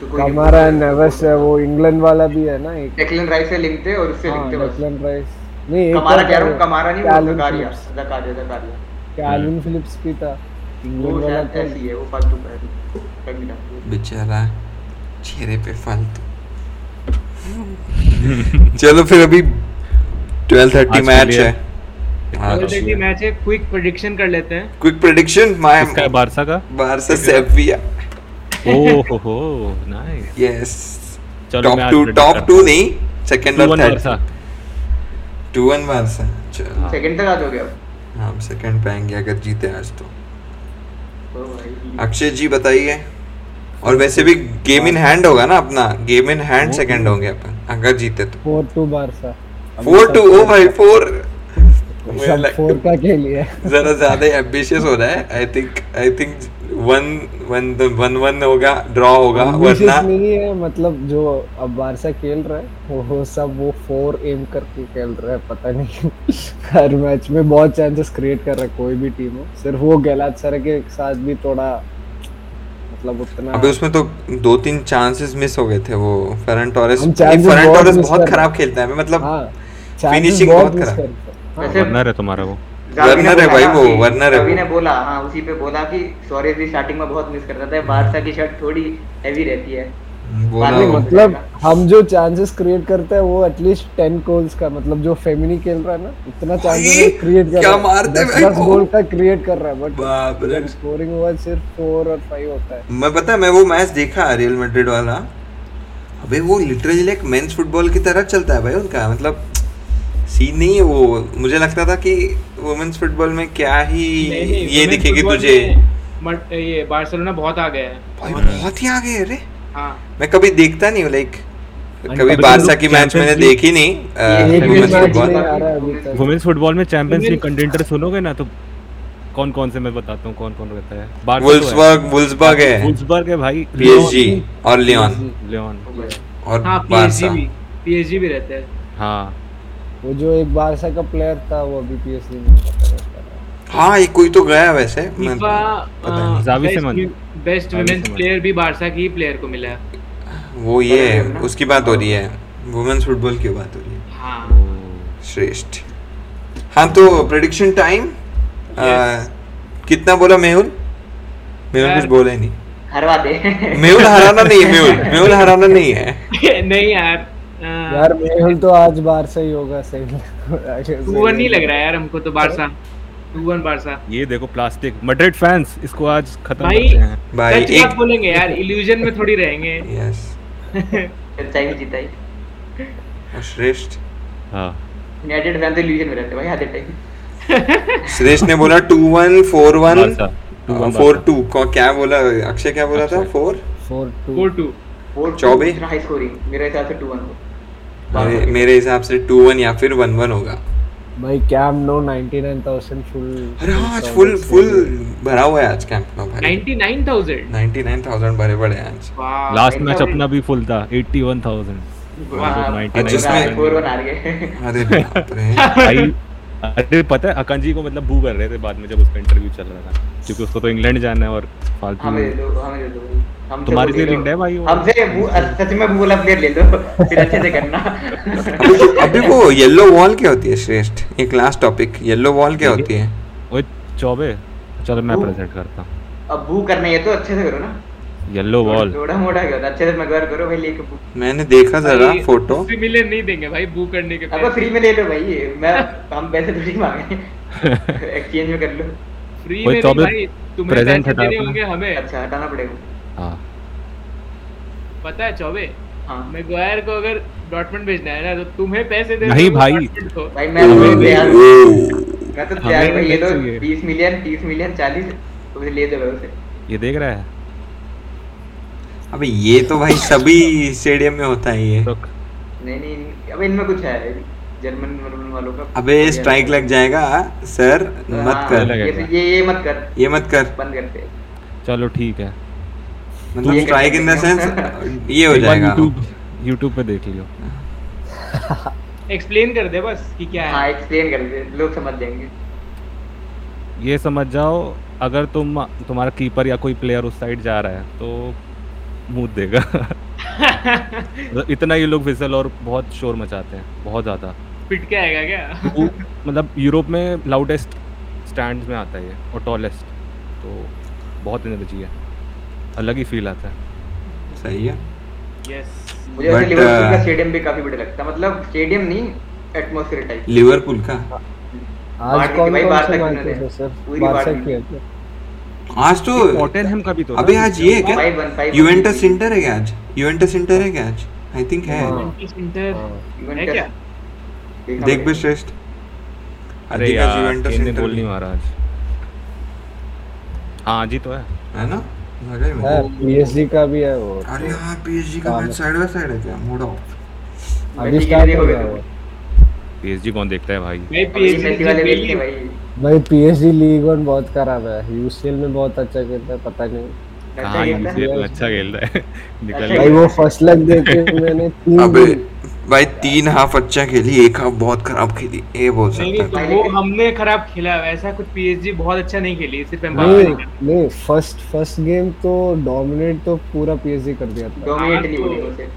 [SPEAKER 3] तो
[SPEAKER 4] हमारा नेवस है वो इंग्लैंड वाला भी है ना एक।
[SPEAKER 3] डेक्लन राइस से लिंक थे और उससे
[SPEAKER 4] हाँ
[SPEAKER 3] लिंक थे बस।
[SPEAKER 4] डेक्लन राइस नहीं एक और
[SPEAKER 3] कह रहा हूँ
[SPEAKER 4] था,
[SPEAKER 3] कमारा नहीं वो Zakaria Zakaria Zakaria
[SPEAKER 4] Kalvin Phillips भी था। इंग्लैंड वाला तो
[SPEAKER 3] ऐसी है वो फालतू का है।
[SPEAKER 1] बेचारा चेहरे पे फालतू। चलो फिर अभी 12:30 मैच है। हाँ,
[SPEAKER 5] मैच है क्विक प्रेडिक्शन कर लेते हैं।
[SPEAKER 1] क्विक प्रेडिक्शन माय
[SPEAKER 2] बारसा का?
[SPEAKER 1] Barca Sevilla.
[SPEAKER 2] ओ हो हो नाइस
[SPEAKER 1] यस
[SPEAKER 2] चलो
[SPEAKER 1] टॉप टू टॉप टू नहीं सेकंड और थर्ड टू वन बारसा चलो।
[SPEAKER 3] सेकंड तक आ जाओगे अब
[SPEAKER 1] हम सेकंड पे अगर जीते आज तो। अक्षय जी बताइए। और वैसे भी गेम इन हैंड होगा ना अपना। गेम इन हैंड सेकंड होंगे अपन अगर जीते तो।
[SPEAKER 4] Four two Barca
[SPEAKER 1] four two ओ भाई फोर
[SPEAKER 4] फोर का खेल लिया।
[SPEAKER 1] जरा ज़्यादा एम्बिशियस हो रहा है I think I think one one one one होगा ड्रॉ होगा वरना
[SPEAKER 4] नहीं है मतलब जो अब बारसा खेल रहा है वो सब वो फोर एम करके खेल रहा है पता नहीं हर मैच में बहुत चांसेस क्रिएट कर रहा है कोई भी टीम हो। सिर्फ़ वो गैलात सर के साथ भी थोड़ा मतलब उतना
[SPEAKER 1] अबे उसमें तो दो तीन चांसेस मिस हो गए थे वो। फेरन टोरेस फेरन
[SPEAKER 4] बहुत
[SPEAKER 1] टोरेस बहुत खराब खेलता है मतलब
[SPEAKER 4] हाँ chances
[SPEAKER 1] बहुत खराब।
[SPEAKER 4] है। हाँ,
[SPEAKER 3] वैसे
[SPEAKER 2] है तुम्हारा वो।
[SPEAKER 1] वर्नर है भाई वो, वर्नर है
[SPEAKER 3] ने बोला हाँ उसी पे बोला कि सॉरी भी स्टार्टिंग में बहुत मिस करता था बारसा की शर्ट थोड़ी हैवी रहती है।
[SPEAKER 4] मतलब हम जो चांसेस क्रिएट करते हैं वो एटलीस्ट टेन गोल्स का मतलब जो फेमिनी खेल रहा है ना इतना चांसेस क्रिएट कर
[SPEAKER 1] क्या मारते
[SPEAKER 4] दस
[SPEAKER 1] भाई
[SPEAKER 4] दस गोल का क्रिएट कर रहा है बट स्कोरिंग ओवर सिर्फ़ फोर और फाइव होता है।
[SPEAKER 1] मैं पता है मैं वो मैच देखा रियल मैड्रिड वाला। अबे वो लिटरली एक मेंस फुटबॉल की तरह चलता है भाई उनका मतलब सीन नहीं है वो मुझे लगता था कि वुमेन्स फुटबॉल में क्या ही
[SPEAKER 5] नहीं, नहीं,
[SPEAKER 1] ये दिखेगी तुझे।
[SPEAKER 5] मट- ये बार्सिलोना बहुत आ गया है।
[SPEAKER 1] भाई बहुत ही आगे है रे
[SPEAKER 5] हाँ।
[SPEAKER 1] मैं कभी देखता नहीं हूँ लाइक कभी
[SPEAKER 2] कभी
[SPEAKER 1] बारसा की मैच मैंने देखी नहीं वुमेन्स फुटबॉल
[SPEAKER 4] है
[SPEAKER 2] वुमेन्स में चैंपियंस लीग कंटेंडर सुनोगे ना तो कौन कौन से मैं बताता हूँ कौन कौन रहता है? तो है।
[SPEAKER 1] वुल्सबर्ग वुल्सबर्ग है।
[SPEAKER 2] वुल्सबर्ग है भाई
[SPEAKER 1] पीएसजी और लियोन
[SPEAKER 2] लियोन
[SPEAKER 1] और
[SPEAKER 5] हाँ पीएसजी भी पीएसजी भी रहते हैं।
[SPEAKER 2] हाँ।
[SPEAKER 4] वो जो एक बारसा का प्लेयर था वो अभी पीएसजी में
[SPEAKER 1] हाँ ये कोई तो गया वैसे मैं पता नहीं।
[SPEAKER 5] बेस्ट वुमेन्स प्लेयर भी बारसा की प्लेयर को मिला।
[SPEAKER 1] वो ये उसकी बात हो रही है। वुमेन्स फुटबॉल की बात हो रही है।
[SPEAKER 5] हाँ।
[SPEAKER 1] श्रेष्ठ। हाँ तो प्रेडिक्शन टाइम कितना बोला मेहुल? मेहुल कुछ बोला ही नहीं।
[SPEAKER 3] हरवा दे।
[SPEAKER 1] मेहुल हराना नहीं है मेहुल। मेहुल हराना नहीं है।
[SPEAKER 5] नहीं यार।
[SPEAKER 4] यार मेहुल तो आज बारसा ही होगा सही
[SPEAKER 5] टू वन नहीं लग रहा है यार हमको तो बारसा। To one Barça.
[SPEAKER 2] ये देखो प्लास्टिक। मड्रिड फैंस इसको आज खत्म
[SPEAKER 5] भाई-
[SPEAKER 2] करते हैं।
[SPEAKER 1] भाई
[SPEAKER 5] सच
[SPEAKER 1] एक
[SPEAKER 5] बोलेंगे यार इल्यूजन में थोड़ी रहेंगे।
[SPEAKER 1] यस
[SPEAKER 3] चाहिए जीता ही
[SPEAKER 1] श्रेष्ठ।
[SPEAKER 2] हाँ।
[SPEAKER 3] यूनाइटेड फ़ैन तो इल्यूजन में रहते भाई आधे टाइम
[SPEAKER 1] श्रेष्ठ ने बोला two one four one.
[SPEAKER 2] 2-1
[SPEAKER 1] four. Two. क्या बोला? अक्षय क्या बोला था? Four?
[SPEAKER 4] Four two.
[SPEAKER 5] Four two.
[SPEAKER 3] Four
[SPEAKER 1] Choubey?
[SPEAKER 3] High scoring मेरे हिसाब से टू वन।
[SPEAKER 1] मेरे मेरे हिसाब से टू वन या फिर वन वन होगा।
[SPEAKER 4] भाई कैम नो 99000 फुल
[SPEAKER 1] अरे हाँ आज फुल फुल भरा हुआ है आज कैंप नो भाई।
[SPEAKER 5] 99000
[SPEAKER 1] नाइन्टी नाइन थाउज़ेंड भरे पड़े हैं आज।
[SPEAKER 2] लास्ट मैच अपना भी फुल था 81000
[SPEAKER 1] वाह।
[SPEAKER 2] जिसमें
[SPEAKER 3] फोर वन हार गए
[SPEAKER 1] अरे बाप रे।
[SPEAKER 2] भाई अरे पता है अकांजी को मतलब बू कर रहे थे बाद में जब उसका इंटरव्यू चल रहा था क्योंकि उसको तो इंग्लैंड जाना है और फालतू
[SPEAKER 3] हमें दे दो हमें। हमसे
[SPEAKER 2] तुम्हारे
[SPEAKER 3] वो
[SPEAKER 2] लिए
[SPEAKER 3] ले। लो।
[SPEAKER 2] लिंक्ड है। भाई वो।
[SPEAKER 3] हमसे सच में वो वाला प्लेयर ले लो। फिर अच्छे से करना।
[SPEAKER 1] अभी अभी वो येलो वॉल क्या होती है श्रेष्ठ? एक लास्ट टॉपिक येलो वॉल क्या होती है?
[SPEAKER 2] ओए चौबे चलो मैं प्रेजेंट करता हूँ।
[SPEAKER 3] अब बू करना है तो अच्छे से करो ना।
[SPEAKER 2] येलो वॉल
[SPEAKER 3] थोड़ा मोड़ा है, अच्छे से मगवार करो भाई लेके बू
[SPEAKER 1] मैंने देखा जरा फ़ोटो
[SPEAKER 5] फ्री मिलियन नहीं देंगे भाई बू करने के
[SPEAKER 3] अब फ्री में ले लो भाई मैं हम पैसे थोड़ी मांगे। एक्सचेंज में कर लो।
[SPEAKER 5] फ्री में
[SPEAKER 2] तो
[SPEAKER 5] भाई तुम्हें पैसे
[SPEAKER 2] हटा
[SPEAKER 5] देने होंगे हमें।
[SPEAKER 3] अच्छा हटाना पड़ेगा।
[SPEAKER 2] हाँ।
[SPEAKER 5] पता है चौबे
[SPEAKER 3] हाँ।
[SPEAKER 5] मैगवायर को अगर डॉटमेंट भेजना है ना तो तुम्हें पैसे दे
[SPEAKER 2] नहीं भाई।
[SPEAKER 3] भाई मैं तो
[SPEAKER 2] हमें
[SPEAKER 3] तैयार मैं तो तैयार भाई ये तो
[SPEAKER 2] चाहिए।
[SPEAKER 3] बीस मिलियन तीस मिलियन चालीस तो ले दो भाई उसे।
[SPEAKER 2] ये देख रहा है।
[SPEAKER 1] अबे ये तो भाई सभी स्टेडियम में होता है ये
[SPEAKER 2] तो
[SPEAKER 3] नहीं नहीं अब इनमें कुछ है जर्मन वर्मन वालों का
[SPEAKER 1] अबे स्ट्राइक लग जाएगा सर मत
[SPEAKER 3] हाँ,
[SPEAKER 1] कर।
[SPEAKER 3] ये ये ये मत कर।
[SPEAKER 1] ये मत कर।
[SPEAKER 3] बंद करते
[SPEAKER 2] चलो ठीक है।
[SPEAKER 1] मतलब स्ट्राइक इन द सेंस ये हो जाएगा।
[SPEAKER 2] यूट्यूब यूट्यूब पे देख लियो।
[SPEAKER 5] एक्सप्लेन कर दे बस कि क्या
[SPEAKER 3] हाँ।
[SPEAKER 5] है
[SPEAKER 3] एक्सप्लेन कर दे। लोग समझ जाएँगे।
[SPEAKER 2] ये समझ जाओ अगर तुम तुम्हारा कीपर या कोई प्लेयर उस साइड जा रहा है तो मुँह देगा। मतलब इतना ये लोग फिसल और बहुत शोर मचाते हैं बहुत ज़्यादा।
[SPEAKER 5] पिट के आएगा क्या?
[SPEAKER 2] वो मतलब यूरोप में लाउडेस्ट स्टैंड्स में आता है ये और टॉलेस्ट तो बहुत एनर्जी है। अलग ही फील आता है।
[SPEAKER 1] सही है।
[SPEAKER 5] यस
[SPEAKER 3] मुझे ऐसे
[SPEAKER 1] But,
[SPEAKER 3] लिवरपूल का
[SPEAKER 1] uh,
[SPEAKER 3] स्टेडियम भी काफ़ी बड़ा लगता है। मतलब स्टेडियम नहीं एटमॉस्फेयर टाइप
[SPEAKER 1] लिवरपूल का?
[SPEAKER 4] आज कौन
[SPEAKER 3] भाई,
[SPEAKER 4] कौन से मैच है सर?
[SPEAKER 3] पूरी
[SPEAKER 4] की। है। क्या?
[SPEAKER 1] आज तो
[SPEAKER 2] टॉटेनहम का भी तो
[SPEAKER 1] अबे आज ये है क्या? यूवेंटस इंटर है क्या आज? यूवेंटस इंटर है क्या आज? आई थिंक है।
[SPEAKER 4] हाँ।
[SPEAKER 5] इंटर
[SPEAKER 4] हाँ।
[SPEAKER 5] है क्या?
[SPEAKER 1] देख भी श्रेष्ठ
[SPEAKER 2] अरे यार
[SPEAKER 1] यूवेंटस इंटर
[SPEAKER 2] गोल नहीं मारा आज। हाँ ही तो है।
[SPEAKER 1] है ना? लगा ही
[SPEAKER 4] है। पीएसजी का भी है वो।
[SPEAKER 1] अरे हाँ पीएसजी का
[SPEAKER 4] हाँ।
[SPEAKER 1] मैच साइड बाय साइड है क्या? मोड़ ऑफ़
[SPEAKER 4] अभी स्टार्ट
[SPEAKER 3] हो
[SPEAKER 4] हो गया।
[SPEAKER 2] पीएसजी कौन देखता है भाई?
[SPEAKER 5] भाई
[SPEAKER 3] मेसी वाले
[SPEAKER 5] पीएसजी
[SPEAKER 3] देखते भाई।
[SPEAKER 4] भाई पीएसजी लीग वन बहुत खराब है। यूसीएल में बहुत अच्छा खेलता है पता नहीं।
[SPEAKER 2] कहाँ
[SPEAKER 3] है?
[SPEAKER 2] यूसीएल में अच्छा खेलता है? निकल
[SPEAKER 3] अच्छा
[SPEAKER 4] भाई वो फ़र्स्ट लग देखे मैंने तीन
[SPEAKER 1] अबे भाई तीन हाफ़ अच्छा खेली एक हाफ़ बहुत खराब खेली ये बोल
[SPEAKER 5] नहीं
[SPEAKER 1] सकता
[SPEAKER 5] नहीं
[SPEAKER 1] है।
[SPEAKER 5] तो वो हमने खराब खेला ऐसा कुछ पीएसजी बहुत अच्छा नहीं खेली सिर्फ़
[SPEAKER 4] नहीं
[SPEAKER 5] एम्बापे
[SPEAKER 4] नहीं फ़र्स्ट फ़र्स्ट गेम तो डोमिनेट तो पूरा पीएसजी कर दिया था।
[SPEAKER 3] डोमिनेट नहीं
[SPEAKER 5] तो-
[SPEAKER 3] बोली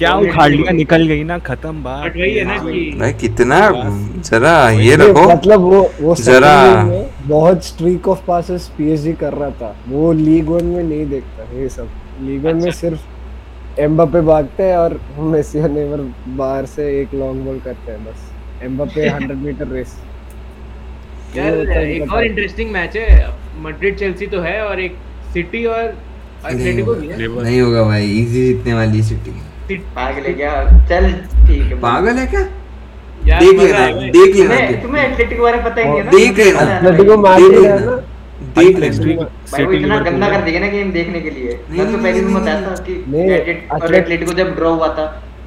[SPEAKER 2] क्या उखाड़ लिया निकल गई ना? खत्म बात।
[SPEAKER 5] बट वही है ना कि
[SPEAKER 1] भाई कितना जरा ये
[SPEAKER 4] नहीं,
[SPEAKER 1] रखो।
[SPEAKER 4] मतलब वो वो
[SPEAKER 1] जरा-
[SPEAKER 4] बहुत स्ट्रीक ऑफ़ पासेस पीएसजी कर रहा था। वो लीग वन में नहीं देखता ये सब। लीग वन में
[SPEAKER 5] अच्छा।
[SPEAKER 4] सिर्फ़ एम्बापे भागते हैं और मेसी और नेमर बाहर से एक लॉन्ग बॉल करते हैं बस। एम्बापे 100 मीटर रेस
[SPEAKER 5] यार
[SPEAKER 4] है
[SPEAKER 5] एक और इंटरेस्टिंग मैच है। मैड्रिड चेल्सी तो है और एक सिटी और एटलेटिको भी है।
[SPEAKER 1] नहीं होगा भाई। इजी जीतने वाली सिटी
[SPEAKER 5] सिटी-
[SPEAKER 3] पागल है क्या? चल ठीक है
[SPEAKER 1] पागल है क्या? देख लेना देख लेना
[SPEAKER 3] तुम्हें एटलेटिको बारे में पता ही नहीं है ना?
[SPEAKER 1] देख लेना।
[SPEAKER 4] एटलेटिको
[SPEAKER 1] देख
[SPEAKER 4] मैड्रिड
[SPEAKER 1] लेना। देख
[SPEAKER 2] नेक्स्ट
[SPEAKER 1] लेना
[SPEAKER 3] भाई वो इतना गंदा कर देगा ना गेम देखने के लिए। मैं तो पहले दिन बताया था कि यूनाइटेड और एटलेटिको जब ड्रॉ हुआ था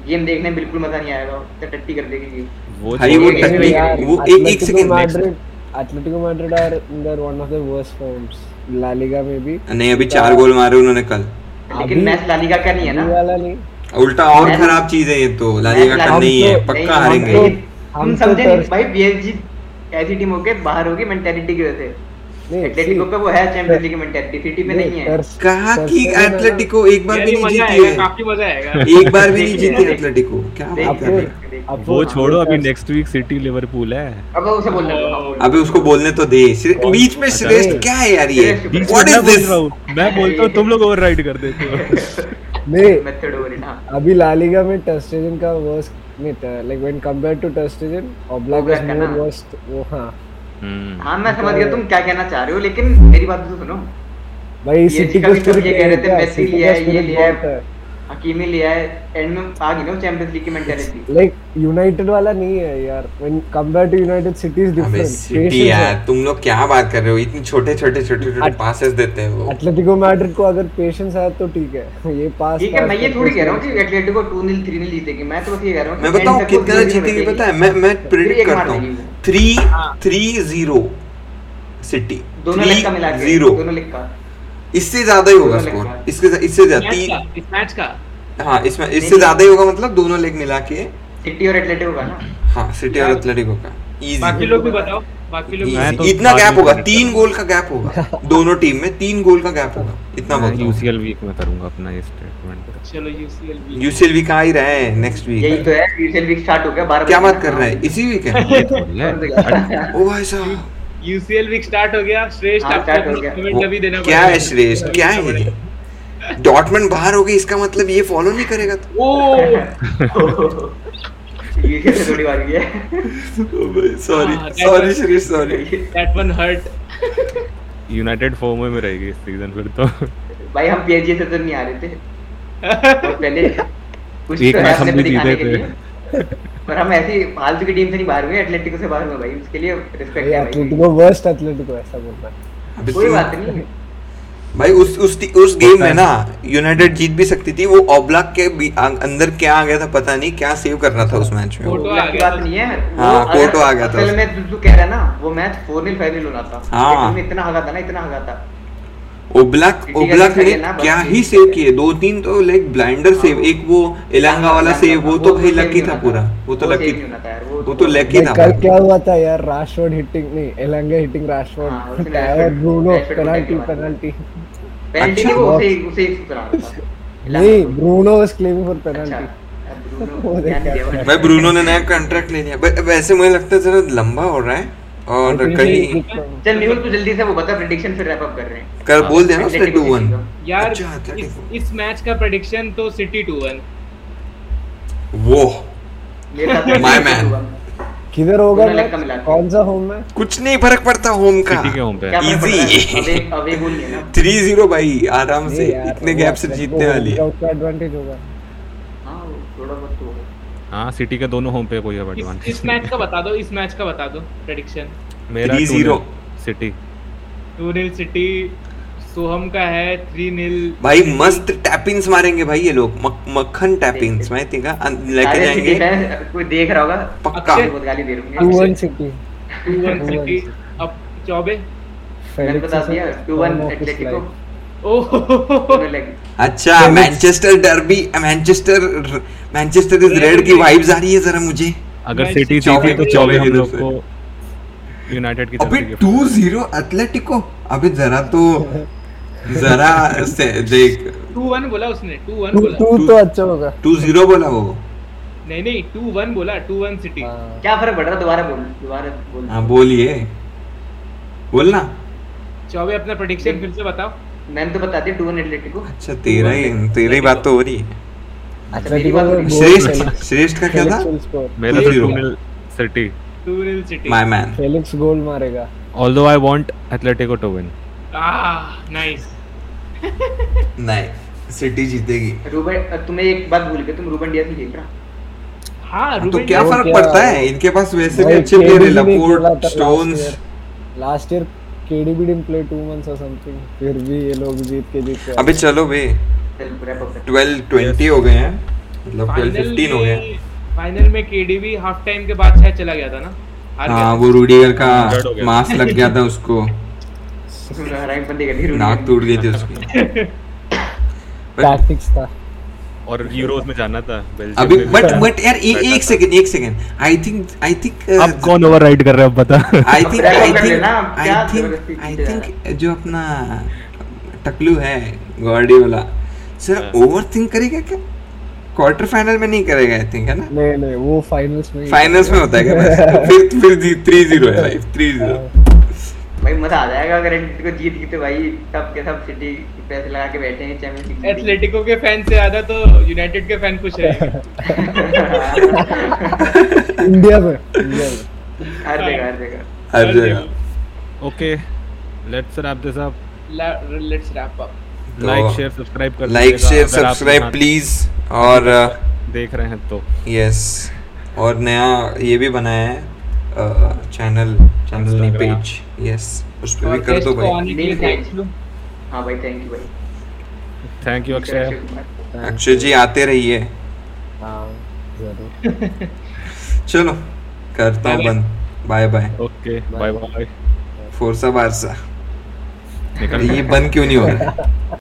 [SPEAKER 3] गेम देखने में बिल्कुल मज़ा नहीं आएगा तो टट्टी कर देगी
[SPEAKER 2] वो
[SPEAKER 1] भाई वो
[SPEAKER 4] यार,
[SPEAKER 1] वो एक एक second
[SPEAKER 4] Madrid Atletico Madrid are in their one of the worst forms La Liga में भी।
[SPEAKER 1] नहीं अभी चार गोल मारे उन्होंने कल।
[SPEAKER 3] लेकिन मैच लालिगा का नहीं है ना?
[SPEAKER 4] वाला नहीं।
[SPEAKER 1] उल्टा और खराब चीज़ है ये तो लालिगा का नहीं
[SPEAKER 4] तो-
[SPEAKER 1] है पक्का हारेंगे।
[SPEAKER 4] तो- हम तो
[SPEAKER 3] समझे नहीं। भाई पीएसजी ऐसी टीम होके बाहर होगी मेंटालिटी की वजह से?
[SPEAKER 4] नहीं,
[SPEAKER 3] एटलेटिको पे वो है चैंपियंस लीग की मेंटालिटी सिटी पे नहीं है।
[SPEAKER 1] कहा कि एटलेटिको एक बार भी नहीं जीती है?
[SPEAKER 5] काफ़ी मज़ा आएगा।
[SPEAKER 1] एक बार भी नहीं
[SPEAKER 3] देख
[SPEAKER 1] जीती एटलेटिको क्या बात कर रहे हो?
[SPEAKER 4] अब
[SPEAKER 2] वो छोड़ो अभी नेक्स्ट वीक सिटी लिवरपूल है।
[SPEAKER 3] अब उसे बोलने दो।
[SPEAKER 1] अबे उसको बोलने तो दे। बीच में
[SPEAKER 2] अच्छा,
[SPEAKER 1] श्रेष्ठ क्या है यार ये? व्हाट इज़ दिस
[SPEAKER 2] रहा हूँ। मैं बोलता हूँ तुम लोग ओवरराइड कर देते हो।
[SPEAKER 4] नहीं।
[SPEAKER 3] मेथड ओवर ना।
[SPEAKER 4] अभी ला लीगा में टस्टेजन का वर्स्ट नहीं था। Like when compare to Ter Stegen Oblak
[SPEAKER 3] का
[SPEAKER 4] मोर? वर्स्ट वो हाँ।
[SPEAKER 2] हम्म,
[SPEAKER 3] हाँ मैं समझ गया तुम क्या कहना चाह रहे हो लेकिन मेरी बात तो सुनो।
[SPEAKER 4] भाई सिटी
[SPEAKER 3] को भी कह रहे थे, मेसी लिया है, ये लिया है। हकीमी लिया है एंड में आ गई ना चैंपियंस लीग की मेंटालिटी
[SPEAKER 4] लाइक यूनाइटेड वाला नहीं है यार। When compared to United City is different
[SPEAKER 1] City यार तुम लोग क्या बात कर रहे हो? इतने छोटे छोटे छोटे छोटे पासेस देते हो
[SPEAKER 4] एटलेटिको मैड्रिड को अगर पेशेंस है तो ठीक है। ये पास
[SPEAKER 3] ठीक है मैं ये थोड़ी कह रहा हूँ कि एटलेटिको 2-0 3-0 जीतेगी। मैं तो बस ये कह रहा हूँ
[SPEAKER 1] मैं बताऊँ कितना जीतेगी पता है? मैं मैं प्रेडिक्ट करता हूँ।
[SPEAKER 3] वो।
[SPEAKER 1] थ्री
[SPEAKER 5] हाँ।
[SPEAKER 1] थ्री ज़ीरो सिटी
[SPEAKER 3] दोनों लेग का मिला के दोनों लेग का।
[SPEAKER 1] इससे ज़्यादा ही होगा
[SPEAKER 3] दोनों
[SPEAKER 1] स्कोर इसके इससे ज़्यादा तीन
[SPEAKER 5] इस मैच का।
[SPEAKER 1] हाँ इसमें इससे ज़्यादा ही होगा मतलब दोनों लेग मिला के।
[SPEAKER 3] सिटी और एटलेटिको का ना?
[SPEAKER 1] हाँ सिटी और एथलेटिको का
[SPEAKER 5] बाकी
[SPEAKER 1] इजी
[SPEAKER 5] लोग भी बताओ बाकी लोग
[SPEAKER 2] तो
[SPEAKER 1] इतना गैप होगा तीन गोल का गैप होगा। दोनों टीम में तीन गोल का गैप होगा। इतना बहुत
[SPEAKER 2] यूसीएल वीक में करूँगा अपना ये स्टेटमेंट
[SPEAKER 5] चलो यूसीएल भी
[SPEAKER 1] यूसीएल वीक आ ही रहे हैं नेक्स्ट वीक
[SPEAKER 3] यही
[SPEAKER 1] वीक
[SPEAKER 3] तो है यूसीएल वीक स्टार्ट हो गया 12
[SPEAKER 1] क्या बात कर रहे हैं? इसी वीक है? ओ भाई साहब।
[SPEAKER 5] यूसीएल वीक स्टार्ट हो गया श्रेष्ठ
[SPEAKER 3] हाँ,
[SPEAKER 5] आपको
[SPEAKER 3] हो।
[SPEAKER 5] कमेंट अभी देना
[SPEAKER 1] क्या है श्रेष्ठ? क्या है ये? डॉटमेंट बाहर हो गई इसका मतलब ये फॉलो नहीं करेगा तो।
[SPEAKER 5] ओ!
[SPEAKER 3] यूसीएल से थोड़ी बार भी है
[SPEAKER 1] सॉरी
[SPEAKER 5] हाँ,
[SPEAKER 1] sorry Shreshth sorry
[SPEAKER 5] that one hurt
[SPEAKER 2] United FOMO में रहेगी इस सीज़न फिर तो।
[SPEAKER 3] भाई हम पीएसजी से तो नहीं आ रहे थे। पहले कुछ
[SPEAKER 2] एक
[SPEAKER 3] तो है
[SPEAKER 2] मैच हम भी जीते थे।
[SPEAKER 3] पर हम ऐसी फालतू की टीम से नहीं बाहर हुए एटलेटिको से बाहर हुए भाई उसके लिए रिस्पेक्ट है भाई।
[SPEAKER 4] एटलेटिको वर्स्ट एटलेटिको ऐसा बोलना
[SPEAKER 1] अबे
[SPEAKER 3] कोई बात नहीं
[SPEAKER 1] भाई उस उस उस गेम में ना यूनाइटेड जीत भी सकती थी वो ओब्लाक के बी- अं- अंदर क्या आ गया था पता नहीं क्या सेव कर रहा था उस मैच में।
[SPEAKER 5] आ
[SPEAKER 3] बात नहीं है।
[SPEAKER 1] हाँ, आ गया था
[SPEAKER 3] असल
[SPEAKER 1] उसमें।
[SPEAKER 3] में तू कह रहा ना वो मैच 4-0 5-0 होना था।
[SPEAKER 1] हाँ।
[SPEAKER 3] इतना हगा था ना इतना हगा था।
[SPEAKER 1] ओब्लाक ओब्लाक ने क्या ही सेव किए? दो तीन तो लाइक ब्लाइंडर सेव। एक वो इलांगा वाला सेव वो
[SPEAKER 3] था,
[SPEAKER 1] तो भाई लकी था पूरा। वो तो लकी
[SPEAKER 3] था। वो
[SPEAKER 1] वो तो लकी था।
[SPEAKER 4] कल क्या हुआ था यार? राशफोर्ड हिटिंग नहीं एलांगा हिटिंग राशफोर्ड और ब्रूनो पेनल्टी पेनल्टी
[SPEAKER 3] पेनल्टी
[SPEAKER 1] अच्छा,
[SPEAKER 3] वो उसे उसे ही था।
[SPEAKER 4] नहीं Bruno was claiming for penalty.
[SPEAKER 3] भाई।
[SPEAKER 1] ब्रूनो ने नया कॉन्ट्रैक्ट ले लिया। वैसे मुझे लगता है जरा लंबा हो रहा है। और कहीं
[SPEAKER 3] चल न्यूज़ तो जल्दी से वो बता प्रेडिक्शन फिर रैप अप कर रहे हैं।
[SPEAKER 1] कर बोल देना उसने
[SPEAKER 3] Atletico
[SPEAKER 1] टू वन
[SPEAKER 3] जीतेगा।
[SPEAKER 5] यार
[SPEAKER 1] अच्छा,
[SPEAKER 5] इस, इस मैच का प्रेडिक्शन तो सिटी टू वन
[SPEAKER 1] वो।
[SPEAKER 3] मेरे साथ में
[SPEAKER 1] My
[SPEAKER 3] City
[SPEAKER 1] man।
[SPEAKER 3] हुआ।
[SPEAKER 4] किधर होगा कौन सा होम है?
[SPEAKER 1] कुछ नहीं फ़र्क पड़ता होम का।
[SPEAKER 2] सिटी के होम पे।
[SPEAKER 3] है?
[SPEAKER 1] Easy।
[SPEAKER 3] अवे अवे गोल नहीं है ना।
[SPEAKER 1] थ्री ज़ीरो भाई आराम से इतने गैप से जीतने वाली है।
[SPEAKER 4] एडवांटेज होगा
[SPEAKER 3] हाँ वो थोड़ा बहुत तो होगा।
[SPEAKER 2] हाँ सिटी के दोनों होम पे कोई
[SPEAKER 5] इस,
[SPEAKER 2] एडवांटेज
[SPEAKER 5] इस मैच का बता दो इस मैच का बता दो प्रेडिक्शन
[SPEAKER 2] मेरा
[SPEAKER 1] 3-0
[SPEAKER 2] City
[SPEAKER 5] two nil City Soham का है थ्री नील
[SPEAKER 1] भाई मस्त टैपिंग्स मारेंगे भाई ये लोग। मक- मक्खन टैपिंग्स मैं think अन- लेके जाएँगे।
[SPEAKER 3] कोई देख रहा होगा
[SPEAKER 1] पक्का।
[SPEAKER 3] बहुत गाली दे
[SPEAKER 4] टू
[SPEAKER 3] रहे
[SPEAKER 4] one City
[SPEAKER 5] two one
[SPEAKER 4] Two
[SPEAKER 5] City अब चौबे?
[SPEAKER 3] मैंने बता दिया टू वन एटलेटिको।
[SPEAKER 1] अच्छा Manchester derby Manchester Manchester is red की वाइब्स आ रही है जरा मुझे।
[SPEAKER 2] अगर सिटी
[SPEAKER 1] चौबे
[SPEAKER 2] जीती तो चौबे हम लोग को यूनाइटेड की
[SPEAKER 1] अबे
[SPEAKER 2] तरफ़ से
[SPEAKER 1] टू ज़ीरो एथलेटिको अबे जरा तो जरा से देख।
[SPEAKER 5] टू वन बोला उसने टू वन
[SPEAKER 4] टू
[SPEAKER 5] बोला।
[SPEAKER 4] टू तो अच्छा होगा।
[SPEAKER 1] टू ज़ीरो बोला वो।
[SPEAKER 5] नहीं नहीं टू वन बोला टू वन सिटी
[SPEAKER 4] हाँ।
[SPEAKER 3] क्या फ़र्क पड़ रहा दोबारा बोल दोबारा बोल।
[SPEAKER 1] हाँ बोलिए। बोलना।
[SPEAKER 5] चौबे अपना प्रेडिक्शन फिर से बताओ।
[SPEAKER 3] मैंने तो बता दिया टू वन एटलेटिको।
[SPEAKER 1] अच्छा तेरा ही तेरा ही बात तो हो रही है।
[SPEAKER 3] अच्छा मेरी बात
[SPEAKER 4] का
[SPEAKER 3] होगी।
[SPEAKER 4] goal
[SPEAKER 1] श्रेष्ठ श्रेष्ठ का क्या था.
[SPEAKER 2] मेरा तो
[SPEAKER 1] 2-0
[SPEAKER 2] two nil City.
[SPEAKER 5] Two nil City.
[SPEAKER 1] My man
[SPEAKER 4] Felix goal मारेगा।
[SPEAKER 2] Although I want Atletico to win
[SPEAKER 5] ah nice
[SPEAKER 1] नहीं सिटी जीतेगी।
[SPEAKER 3] रूबन तुम्हें एक बात भूल गए तुम रूबन डियाज नहीं खेल रहा?
[SPEAKER 5] हाँ
[SPEAKER 1] तो क्या फ़र्क पड़ता है? इनके पास वैसे भी अच्छे प्लेयर है Laporte Stones
[SPEAKER 4] last year KDB didn't play 2 months और समथिंग फिर भी ये लोग जीत के जीत के
[SPEAKER 1] अबे चलो बे
[SPEAKER 3] चल रैप
[SPEAKER 1] 12 20 हो गए हैं। मतलब 12 15 हो गए। हैं
[SPEAKER 5] फाइनल में केडीबी हाफ़ टाइम के बाद शायद चला गया था ना?
[SPEAKER 1] हाँ वो रूडीगर का। मांस लग गया था उसको। नाक टूट गई थी उसकी।
[SPEAKER 4] टैक्टिक्स था।
[SPEAKER 2] और यूरोज में जाना था बेल्जियम
[SPEAKER 1] अभी बट बट यार ए, एक सेकंड एक second I think I think
[SPEAKER 2] अब कौन ओवरराइड कर रहा है अब बता।
[SPEAKER 1] I think I think I think I think जो अपना टकलू है गॉडी वाला सर
[SPEAKER 2] हाँ।
[SPEAKER 1] ओवर थिंक करेगा क्या? क्वार्टर फाइनल में नहीं करेगा आई थिंक है ना?
[SPEAKER 4] नहीं नहीं वो फाइनल्स में
[SPEAKER 1] फाइनल्स में होता है क्या? बस? फिर फिर थ्री ज़ीरो है लाइफ थ्री ज़ीरो
[SPEAKER 3] भाई मज़ा आ जाएगा अगर एटलेटिको जीत गई तो भाई सब के सब सिटी पैसे लगा के बैठे हैं चैंपियंस लीग
[SPEAKER 5] एथलेटिको के फ़ैन से ज़्यादा तो यूनाइटेड के फ़ैन खुश रहेंगे।
[SPEAKER 4] इंडिया में इंडिया में
[SPEAKER 3] हर जगह हर जगह।
[SPEAKER 1] हर जगह।
[SPEAKER 2] Okay let's wrap this up
[SPEAKER 5] let's wrap up
[SPEAKER 2] like share subscribe कर
[SPEAKER 1] लाइक शेयर सब्सक्राइब प्लीज़ और
[SPEAKER 2] देख रहे हैं तो।
[SPEAKER 1] यस और नया ये भी बनाया है। चैनल चैनल नहीं पेज यस उस पर भी कर दो भाई
[SPEAKER 3] हाँ भाई थैंक यू भाई।
[SPEAKER 2] थैंक यू अक्षय
[SPEAKER 1] अक्षय जी आते रहिए।
[SPEAKER 4] हाँ ज़रूर।
[SPEAKER 1] चलो करता हूँ बंद। Bye bye
[SPEAKER 2] okay bye bye
[SPEAKER 1] Forca Barca. ये बंद क्यों नहीं हो रहा? है